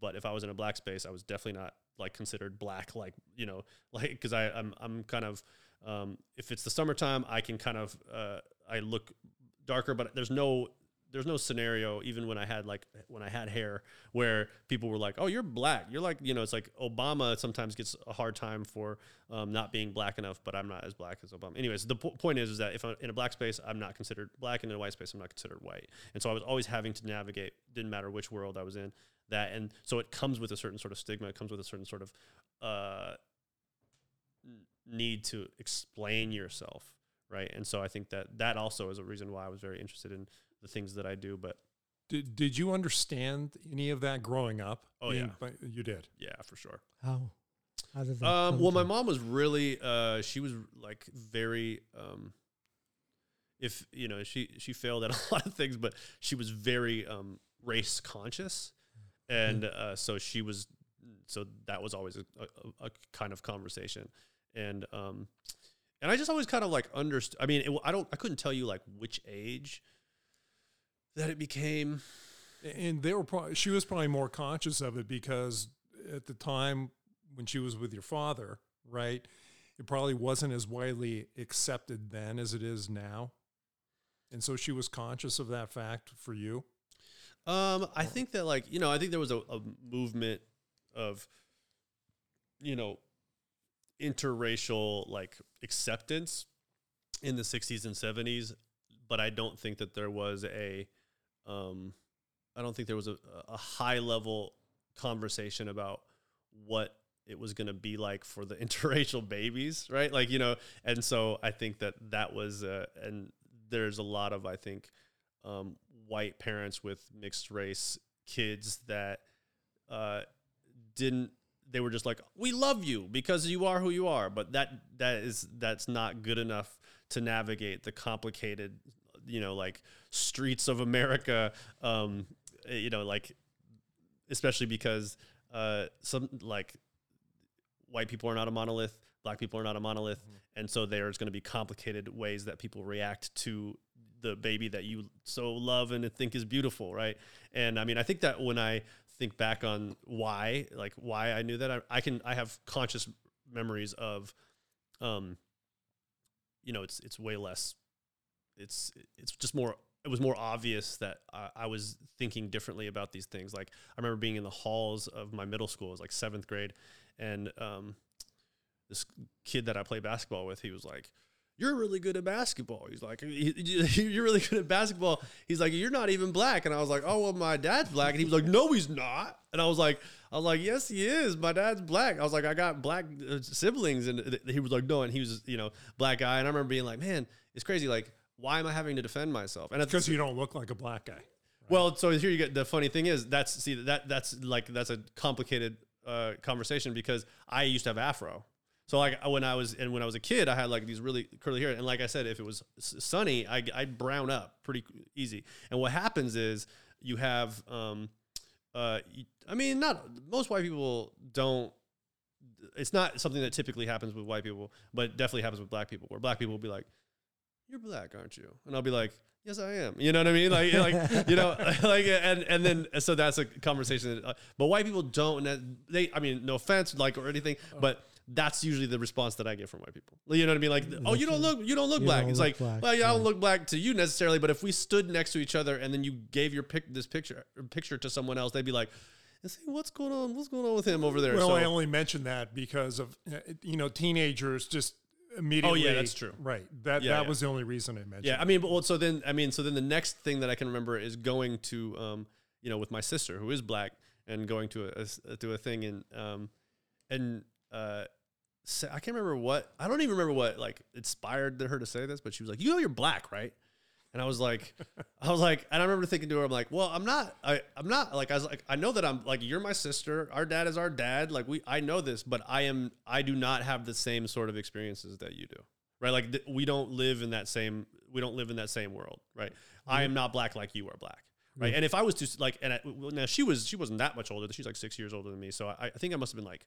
Speaker 4: but if i was in a black space i was definitely not like considered black (laughs) like you know like because i I'm, I'm kind of um, if it's the summertime i can kind of uh, i look darker but there's no there's no scenario even when I had like when I had hair where people were like, "Oh, you're black." You're like, you know, it's like Obama sometimes gets a hard time for um, not being black enough, but I'm not as black as Obama. Anyways, the po- point is, is that if I'm in a black space, I'm not considered black, and in a white space, I'm not considered white. And so I was always having to navigate. Didn't matter which world I was in. That and so it comes with a certain sort of stigma. It comes with a certain sort of uh, need to explain yourself, right? And so I think that that also is a reason why I was very interested in the things that I do. But
Speaker 1: Did, did you understand any of that growing up?
Speaker 4: Oh,
Speaker 1: Being
Speaker 4: yeah.
Speaker 1: you did.
Speaker 4: yeah, for sure.
Speaker 2: How? How did that?
Speaker 4: Um, well, my mom was really, uh, she was like very, um, if you know, she she failed at (laughs) a lot of things, but she was very um, race conscious, and uh, so she was, so that was always a, a, a kind of conversation, and um, and I just always kind of like understood. I mean, it, I don't, I couldn't tell you like which age that it became.
Speaker 1: And they were probably, she was probably more conscious of it because at the time when she was with your father, right, it probably wasn't as widely accepted then as it is now. And so she was conscious of that fact for you.
Speaker 4: Um, I think that like you know, I think there was a, a movement of, you know, interracial like acceptance in the '60s and '70s, but I don't think that there was a, um, I don't think there was a, a high level conversation about what it was going to be like for the (laughs) interracial babies, right? Like you know, and so I think that that was, uh, and there's a lot of I think um, white parents with mixed race kids that uh, didn't they were just like we love you because you are who you are but that that is that's not good enough to navigate the complicated you know like streets of america um eh, you know like especially because uh some like white people are not a monolith black people are not a monolith and so there's going to be complicated ways that people react to the baby that you so love and think is beautiful right? And i mean i think that when i think back on why like why i knew that i, I can i have conscious memories of um you know it's it's way less it's it's just more it was more obvious that I, I was thinking differently about these things like i remember being in the halls of my middle school it was like seventh grade and um this kid that i played basketball with he was like you're really good at basketball. He's like, you're really good at basketball. He's like, you're not even black. And I was like, oh, well, my dad's black. And he was like, no, he's not. And I was like, I was like, yes, he is. My dad's black. I was like, I got black uh, siblings. And he was like, no. And he was, you know, black guy. And I remember being like, man, it's crazy. Like, why am I having to defend myself?
Speaker 1: And because you don't look like a black guy. Right?
Speaker 4: Well, so here you get the funny thing is that's see that that's like that's a complicated uh, conversation because I used to have afro. So like when I was and when I was a kid, I had like these really curly hair, and like I said, if it was sunny, I I brown up pretty easy. And what happens is you have, um, uh, I mean, not most white people don't. It's not something that typically happens with white people, but definitely happens with black people. Where black people will be like, "You're black, aren't you?" And I'll be like, yes i am you know what i mean like like you know (laughs) (laughs) like and and then so that's a conversation that, uh, but white people don't and they i mean no offense like or anything but that's usually the response that I get from white people. You know what I mean? Like, oh, you don't look, you don't look you black. Don't it's look like, black. well, yeah, I don't look black to you necessarily, but if we stood next to each other and then you gave your pic, this picture picture to someone else, they'd be like, and see what's going on? What's going on with him over there?
Speaker 1: Well, so, I only mentioned that because of uh, you know teenagers just immediately.
Speaker 4: Oh yeah, that's true.
Speaker 1: Right. That
Speaker 4: yeah,
Speaker 1: that
Speaker 4: yeah.
Speaker 1: was the only reason I mentioned.
Speaker 4: Yeah, I mean, but well, so then I mean, so then the next thing that I can remember is going to um, you know, with my sister who is black and going to a, a to a thing and um and uh I can't remember what I don't even remember what like inspired her to say this, but she was like, "You know, you're black, right?" And I was like, I was like, and I remember thinking to her, I'm like, well, I'm not, I, I'm not like, I was like, I know that I'm like, you're my sister. Our dad is our dad. Like we, I know this, but I am, I do not have the same sort of experiences that you do. Right. Like th- we don't live in that same, we don't live in that same world. Right. Mm-hmm. I am not black like you are black. Right. Mm-hmm. And if I was to like, and I, now she was, she wasn't that much older. She's like six years older than me. So I, I think I must have been like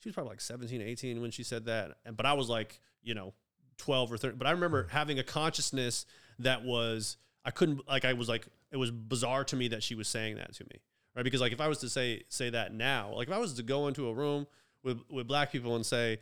Speaker 4: she was probably like 17, 18 when she said that. And, but I was like, you know, 12 or 13. But I remember having a consciousness that was, I couldn't, like, I was like, it was bizarre to me that she was saying that to me. Right. Because like if I was to say, say that now, like if I was to go into a room with, with black people and say,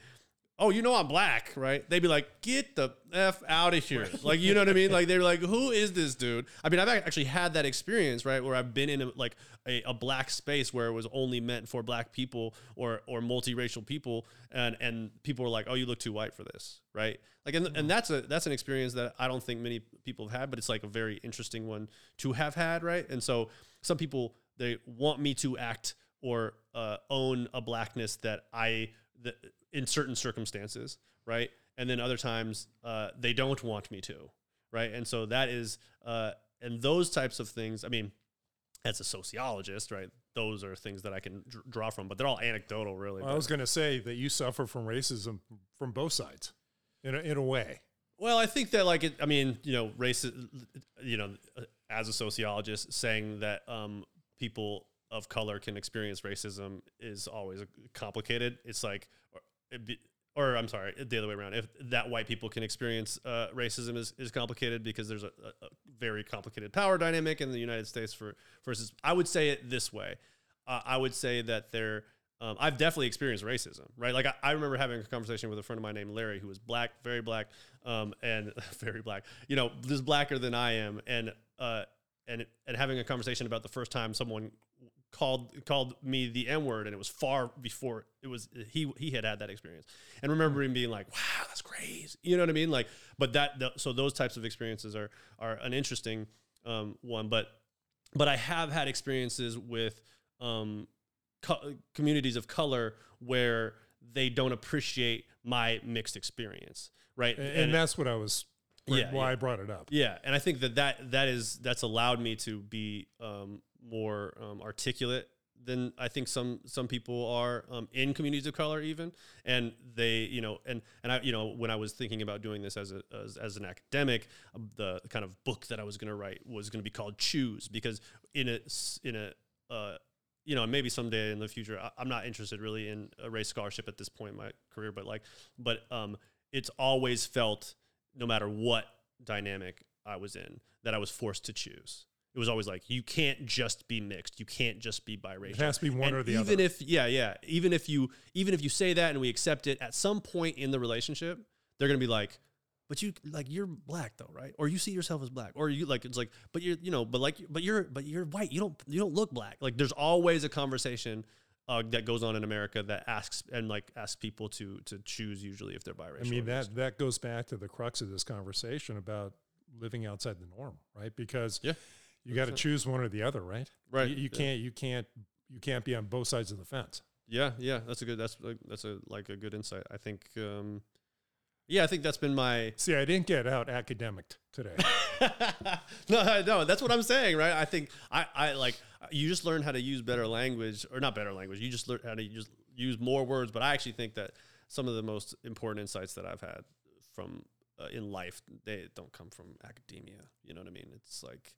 Speaker 4: oh, you know I'm black, right? They'd be like, get the f out of here, like you know what I mean? (laughs) Like they're like, who is this dude? I mean, I've actually had that experience, right, where I've been in a, like a, a, black space where it was only meant for black people or or multiracial people, and and people were like, oh, you look too white for this, right? Like, and, and that's a that's an experience that I don't think many people have had, but it's like a very interesting one to have had, right? And so some people they want me to act or uh, own a blackness that I that in certain circumstances, right? And then other times uh, they don't want me to, right? And so that is, uh, and those types of things. I mean, as a sociologist, right? Those are things that I can dr- draw from, but they're all anecdotal, really.
Speaker 1: Well, I was going to say that you suffer from racism from both sides, in a, in a way.
Speaker 4: Well, I think that, like, it, I mean, you know, race, you know, as a sociologist, saying that um, people of color can experience racism is always complicated. It's like be, or I'm sorry, the other way around. If that white people can experience uh, racism is, is complicated because there's a, a, very complicated power dynamic in the United States for versus. I would say it this way. Uh, I would say that there. Um, I've definitely experienced racism, right? Like I, I, remember having a conversation with a friend of mine named Larry, who was black, very black, um, and (laughs) very black. You know, this blacker than I am, and uh, and and having a conversation about the first time someone called called me the N word, and it was far before it was he he had had that experience, and remembering being like, wow, that's crazy, you know what I mean? Like, but that the, so those types of experiences are are an interesting um, one, but but I have had experiences with um, co- communities of color where they don't appreciate my mixed experience, right?
Speaker 1: And, and that's what I was yeah, why yeah. I brought it up.
Speaker 4: Yeah, and I think that that that is that's allowed me to be um, more um, articulate than I think some some people are um, in communities of color even. And they you know and and I you know when I was thinking about doing this as a as, as an academic um, the kind of book that I was going to write was going to be called choose because in a in a uh, you know maybe someday in the future I, am not interested really in a race scholarship at this point in my career but like but um it's always felt no matter what dynamic I was in that I was forced to choose it was always like you can't just be mixed. You can't just be biracial. It
Speaker 1: has to be one
Speaker 4: and
Speaker 1: or the
Speaker 4: even
Speaker 1: other.
Speaker 4: Even if yeah, yeah, even if you even if you say that and we accept it, at some point in the relationship, they're gonna be like, but you like you're black though, right? Or you see yourself as black, or you like it's like, but you're you know, but like but you're but you're white. You don't you don't look black. Like there's always a conversation uh, that goes on in America that asks and like asks people to to choose usually if they're biracial.
Speaker 1: I mean that that goes back to the crux of this conversation about living outside the norm, right? Because
Speaker 4: Yeah.
Speaker 1: You got to choose one or the other, right?
Speaker 4: right.
Speaker 1: You, you
Speaker 4: yeah.
Speaker 1: can't you can't you can't be on both sides of the fence.
Speaker 4: Yeah, yeah, that's a good. That's like, that's a like a good insight. I think. um Yeah, I think that's been my.
Speaker 1: See, I didn't get out academic today. (laughs)
Speaker 4: no, no, that's what I'm saying, right? I think I, I like you just learn how to use better language, or not better language. You just learn how to just use more words. But I actually think that some of the most important insights that I've had from uh, in life they don't come from academia. You know what I mean? It's like.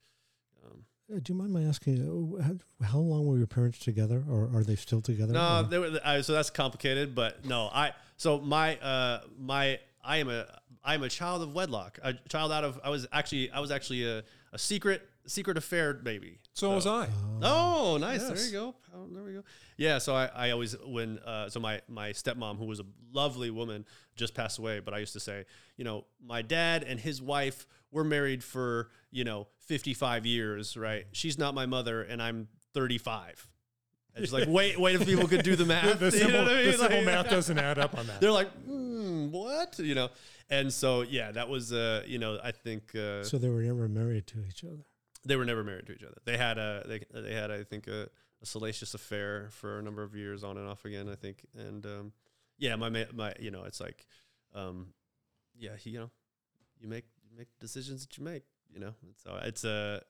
Speaker 4: Um,
Speaker 2: Uh, do you mind my asking, uh, how, how long were your parents together, or are they still together?
Speaker 4: No,
Speaker 2: or-
Speaker 4: they were, I, so that's complicated, but no, I so my uh my I am a I am a child of wedlock, a child out of I was actually I was actually a, a secret secret affair baby.
Speaker 1: So was I.
Speaker 4: Oh, nice. There you go. Oh, there we go. Yeah. So I, I always when uh, so my my stepmom who was a lovely woman just passed away, but I used to say, you know, my dad and his wife were married for you know 55 years, right? She's not my mother, and I'm 35. And she's like, wait, wait, if people could do the (laughs) math.
Speaker 1: the
Speaker 4: you
Speaker 1: simple,
Speaker 4: know what I
Speaker 1: the simple
Speaker 4: Like-
Speaker 1: math doesn't add up on that.
Speaker 4: They're like, hmm, what? You know, and so yeah, that was uh, you know, I think uh,
Speaker 2: so they were never married to each other.
Speaker 4: they were never married to each other. They had a they they had I think a, a salacious affair for a number of years on and off again. I think and um, yeah, my ma- my you know it's like um, yeah he, you know you make you make decisions that you make. You know, so it's a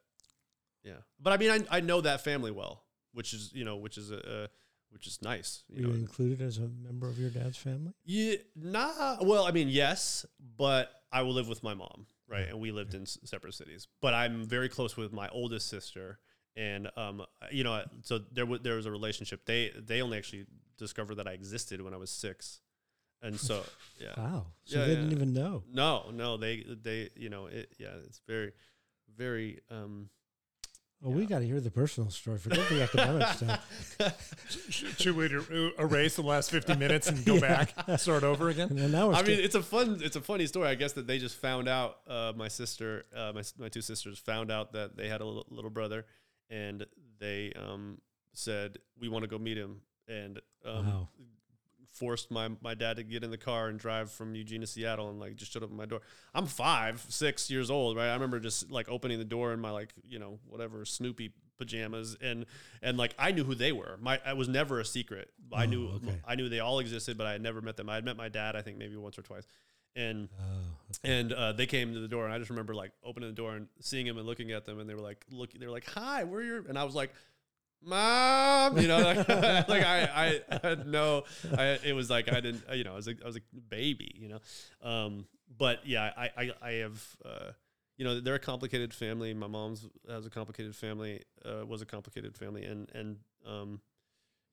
Speaker 4: yeah. But I mean, I I know that family well, which is you know which is a. a which is nice,
Speaker 2: Were
Speaker 4: you
Speaker 2: you
Speaker 4: know.
Speaker 2: included as a member of your dad's family?
Speaker 4: Yeah, nah. Well, I mean, yes, but I will live with my mom, right? And we lived in s- separate cities. But I'm very close with my oldest sister, and um, you know, so there w- there was a relationship. They they only actually discovered that I existed when I was six, and so yeah.
Speaker 2: Wow. So
Speaker 4: Yeah,
Speaker 2: they
Speaker 4: yeah.
Speaker 2: didn't even know.
Speaker 4: No, no, they they you know it. Yeah, it's very, very. um
Speaker 2: Oh, we got to hear the personal story. Forget the academic (laughs) stuff.
Speaker 1: Should should we er- erase the last 50 minutes and go (laughs) back, start over again?
Speaker 2: And then now it's
Speaker 4: I mean, it's a fun, it's a funny story. I guess that they just found out. Uh, my sister, uh, my my two sisters found out that they had a little, little brother, and they um, said we want to go meet him, and um,
Speaker 2: Wow.
Speaker 4: Forced my my dad to get in the car and drive from Eugene to Seattle, and like just showed up at my door. I'm five, six years old, right? I remember just like opening the door in my like you know whatever Snoopy pajamas and and like I knew who they were. My I was never a secret. I
Speaker 2: Oh,
Speaker 4: knew
Speaker 2: okay.
Speaker 4: I knew they all existed, but I had never met them. I had met my dad, I think maybe once or twice, and
Speaker 2: Oh,
Speaker 4: and uh, they came to the door, and I just remember like opening the door and seeing him and looking at them, and they were like looking, they were like, "Hi, we're your," and I was like. Mom, you know, like, (laughs) (laughs) like I, I had no, I, it was like I didn't, you know, I was a, I was a baby, you know, um, but yeah, I, I, I have, uh, you know, they're a complicated family. My mom's has a complicated family, uh, was a complicated family, and and um,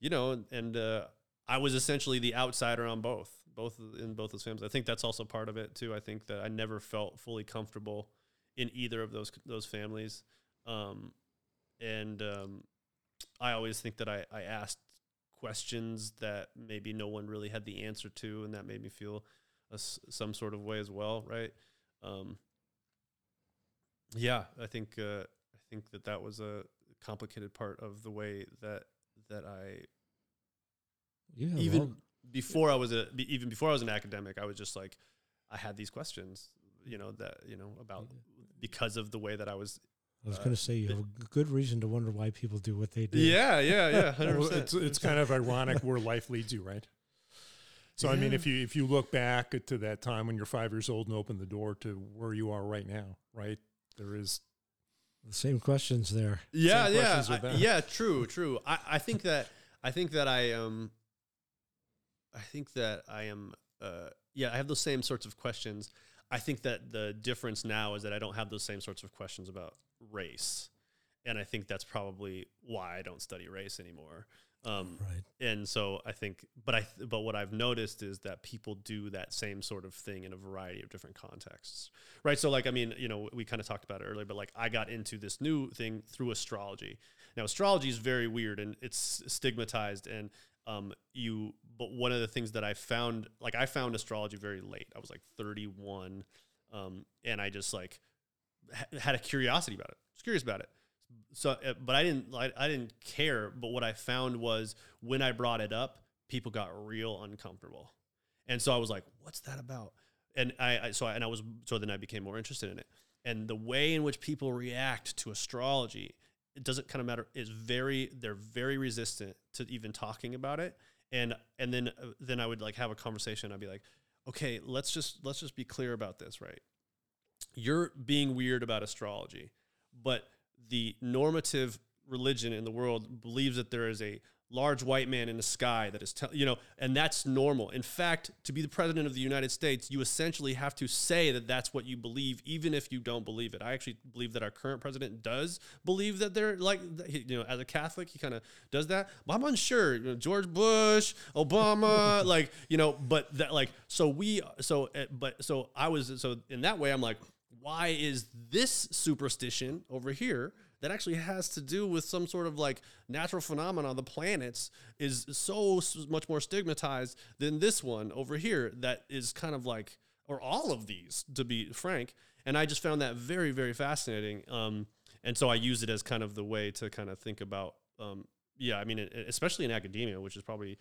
Speaker 4: you know, and, and uh, I was essentially the outsider on both, both in both those families. I think that's also part of it too. I think that I never felt fully comfortable in either of those those families, um, and um, I always think that I, I asked questions that maybe no one really had the answer to, and that made me feel a some sort of way as well, right? Um, yeah, I think uh, I think that that was a complicated part of the way that that I
Speaker 2: have
Speaker 4: even
Speaker 2: all-
Speaker 4: before I was a even before I was an academic, I was just like I had these questions, you know, that you know about because of the way that I was.
Speaker 2: I was
Speaker 4: uh,
Speaker 2: going to say you have a good reason to wonder why people do what they do.
Speaker 4: Yeah, yeah, yeah, (laughs) hundred
Speaker 1: Well,
Speaker 4: percent.
Speaker 1: it's it's kind of ironic where life leads you, right? So I mean, if you if you look back to that time when you're five years old and open the door to where you are right now, right? There is
Speaker 2: The same questions there.
Speaker 4: yeah,
Speaker 1: Same
Speaker 4: yeah, I- yeah. True, true. I, I think that I think that I um I think that I am uh yeah I have those same sorts of questions. I think that the difference now is that I don't have those same sorts of questions about race, and I think that's probably why I don't study race anymore. Um,
Speaker 2: Right.
Speaker 4: and so I think, but I, but what I've noticed is that people do that same sort of thing in a variety of different contexts, right? So, like, I mean, you know, we kind of talked about it earlier, but like, I got into this new thing through astrology. Now, astrology is very weird and it's stigmatized, and um, you. But one of the things that I found, like, I found astrology very late. I was like 31, um, and I just like had a curiosity about it. I was curious about it so, uh, but I didn't, I, I didn't care. But what I found was when I brought it up, people got real uncomfortable, and so I was like, "What's that about?" And I, I so I, and I was so then I became more interested in it, and the way in which people react to astrology, it doesn't kind of matter. Is very they're very resistant to even talking about it, and and then uh, then I would like have a conversation. I'd be like, "Okay, let's just let's just be clear about this, right?" You're being weird about astrology, but the normative religion in the world believes that there is a large white man in the sky that is tell you know and that's normal. In fact to be the president of the united states you essentially have to say that that's what you believe even if you don't believe it. I actually believe that our current president does believe that they're like you know as a catholic he kind of does that. But i'm unsure you know, george bush obama (laughs) like you know but that like so we so uh, but so i was so in that way i'm like why is this superstition over here that actually has to do with some sort of like natural phenomenon? On the planets is so much more stigmatized than this one over here that is kind of like or all of these to be frank. And i just found that very very fascinating um, and so i use it as kind of the way to kind of think about um, yeah i mean especially in academia which is probably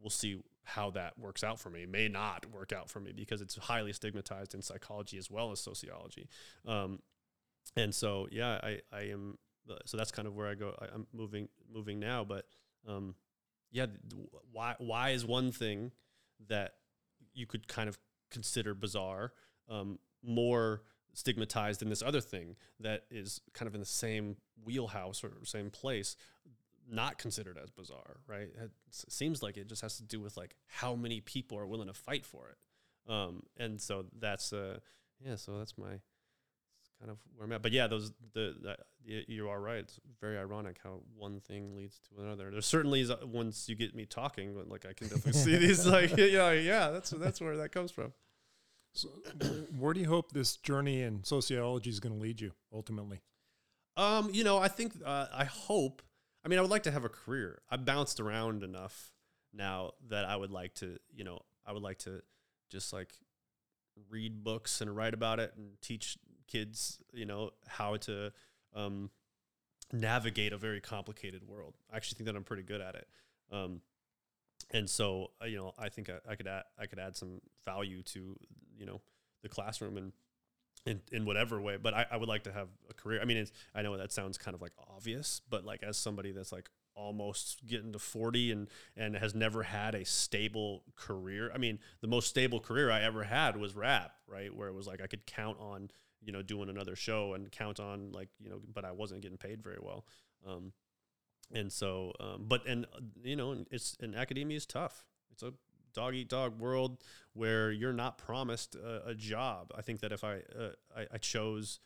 Speaker 4: we'll see how that works out for me. May not work out for me because it's highly stigmatized in psychology as well as sociology. Um, and so, yeah, I, I am. So that's kind of where I go. I, am moving moving now, but um, yeah, why why is one thing that you could kind of consider bizarre um, more stigmatized than this other thing that is kind of in the same wheelhouse or same place not considered as bizarre, right? It seems like it just has to do with like how many people are willing to fight for it. Um, and so that's uh, yeah, so that's my kind of where I'm at. But yeah, those the, the you are right. It's very ironic how one thing leads to another. There's certainly uh, once you get me talking, like I can definitely see these (laughs) like (laughs) yeah, yeah, that's that's where that comes from.
Speaker 1: So, where do you hope this journey in sociology is going to lead you ultimately?
Speaker 4: Um, you know, I think uh, I hope I mean, I would like to have a career. I bounced around enough now that I would like to, you know, I would like to just like read books and write about it and teach kids, you know, how to um, navigate a very complicated world. I actually think that I'm pretty good at it. Um, and so, uh, you know, I think I, I could add, I could add some value to, you know, the classroom and in, in whatever way but I, I would like to have a career. I mean it's, i know that sounds kind of like obvious but like as somebody that's like almost getting to 40 and and has never had a stable career i mean the most stable career i ever had was rap right? Where it was like i could count on you know doing another show and count on like you know but i wasn't getting paid very well. Um and so um but and you know it's and academia is tough. It's a dog eat dog world where you're not promised a, a job. I think that if I, uh, I, I chose,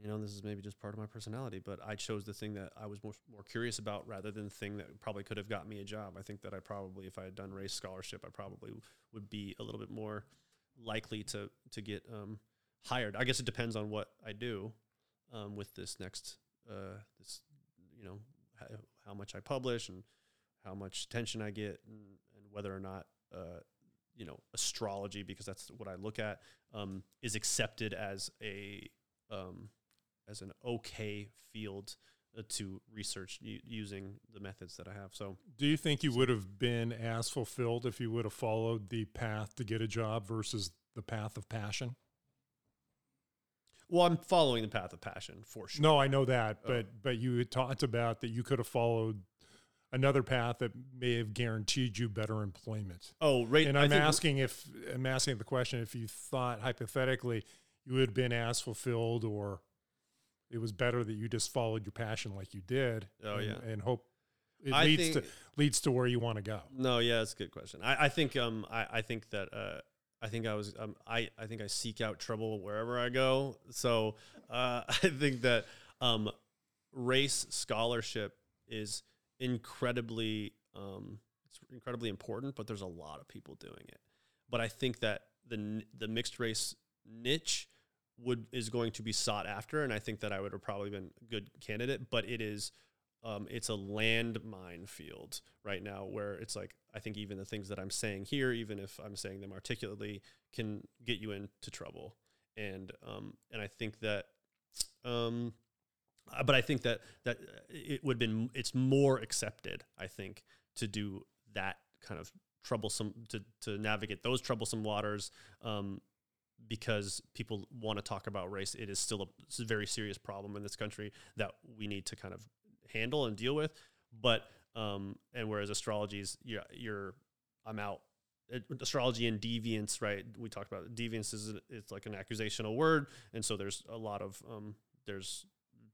Speaker 4: you know, this is maybe just part of my personality, but I chose the thing that I was more, more curious about rather than the thing that probably could have got me a job. I think that I probably, if I had done race scholarship, I probably would be a little bit more likely to to get um, hired. I guess it depends on what I do um, with this next uh, this you know how, much I publish and how much attention I get and, and whether or not uh, you know astrology because that's what I look at um, is accepted as a um, as an okay field uh, to research u- using the methods that I have. So,
Speaker 1: do you think you would have been as fulfilled if you would have followed the path to get a job versus the path of passion?
Speaker 4: Well, I'm following the path of passion for sure.
Speaker 1: No, I know that, but oh. but you had talked about that you could have followed another path that may have guaranteed you better employment.
Speaker 4: Oh, right.
Speaker 1: And I'm asking if I'm asking the question if you thought hypothetically you had been as fulfilled or it was better that you just followed your passion like you did.
Speaker 4: Oh
Speaker 1: and,
Speaker 4: yeah.
Speaker 1: And hope it I leads think, to leads to where you want to go.
Speaker 4: No, yeah, that's a good question. I, I think um I, I think that uh I think I was um I, I think I seek out trouble wherever I go. So uh (laughs) I think that um race scholarship is incredibly um, it's incredibly important, but there's a lot of people doing it. But I think that the the mixed race niche would is going to be sought after, and I think that I would have probably been a good candidate. But it is um, it's a landmine field right now where it's like I think even the things that I'm saying here, even if I'm saying them articulately, can get you into trouble. And um, and I think that um, but I think that that it would have been it's more accepted. I think to do that kind of troublesome to to navigate those troublesome waters. Um, because people want to talk about race, it is still a, a very serious problem in this country that we need to kind of handle and deal with. But um, and whereas astrology is you're, you're I'm out astrology and deviance, right? We talked about deviance is it's like an accusational word, and so there's a lot of um, there's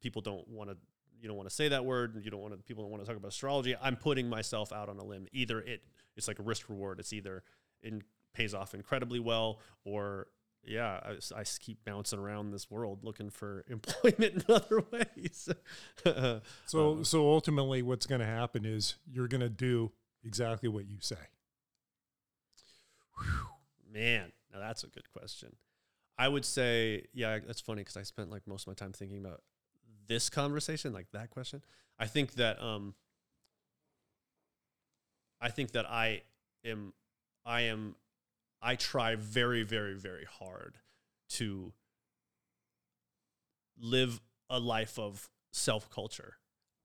Speaker 4: people don't want to you don't want to say that word, you don't want to people don't want to talk about astrology. I'm putting myself out on a limb. Either it it's like a risk reward. It's either it pays off incredibly well, or yeah, I, I keep bouncing around this world looking for (laughs) employment in other ways. (laughs)
Speaker 1: so um, so ultimately, what's going to happen is you're going to do exactly what you say.
Speaker 4: Man, now that's a good question. I would say, yeah, that's funny because I spent like most of my time thinking about this conversation, like that question. I think that um I think that I am I am I try very, very, very hard to live a life of self culture.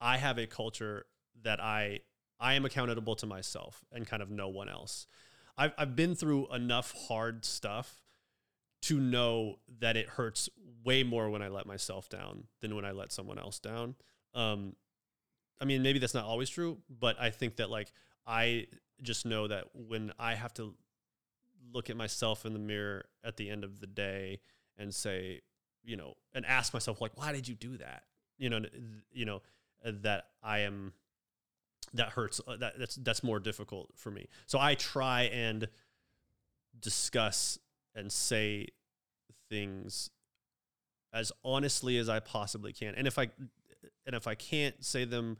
Speaker 4: I have a culture that I I am accountable to myself and kind of no one else. I've, I've been through enough hard stuff to know that it hurts way more when I let myself down than when I let someone else down. Um, I mean, maybe that's not always true, but I think that like I just know that when I have to look at myself in the mirror at the end of the day and say, you know, and ask myself like, why did you do that? You know, you know that I am that hurts. Uh, that that's that's more difficult for me. So I try and discuss and say things as honestly as I possibly can. And if I and if I can't say them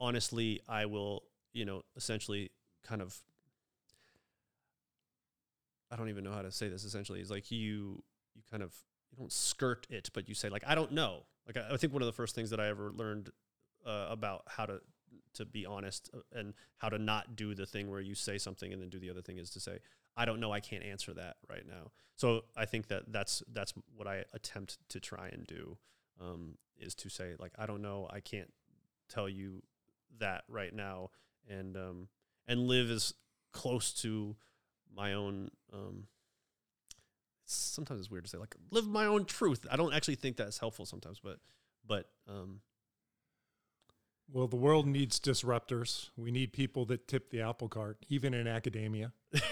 Speaker 4: honestly, I will, you know, essentially kind of I don't even know how to say this essentially. Is like you you kind of you don't skirt it, but you say like I don't know. Like I, I think one of the first things that I ever learned uh, about how to to be honest uh, and how to not do the thing where you say something and then do the other thing is to say I don't know I can't answer that right now. So I think that that's that's what I attempt to try and do um, is to say like I don't know I can't tell you that right now and um, and live as close to my own um, sometimes it's weird to say like live my own truth. I don't actually think that's helpful sometimes, but but um,
Speaker 1: well, the world needs disruptors. We need people that tip the apple cart, even in academia. yeah. (laughs)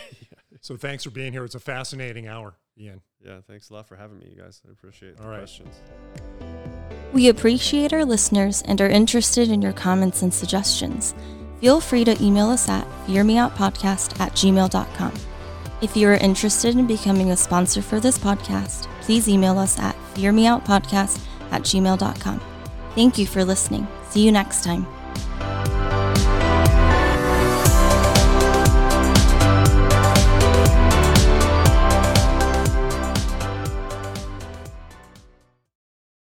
Speaker 1: So thanks for being here. It's a fascinating hour, Ian.
Speaker 4: Yeah, thanks a lot for having me, you guys. I appreciate All the right. questions.
Speaker 3: We appreciate our listeners and are interested in your comments and suggestions. Feel free to email us at fearmeoutpodcast at gmail.com. If you are interested in becoming a sponsor for this podcast, please email us at fearmeoutpodcast at gmail.com. Thank you for listening. See you next time.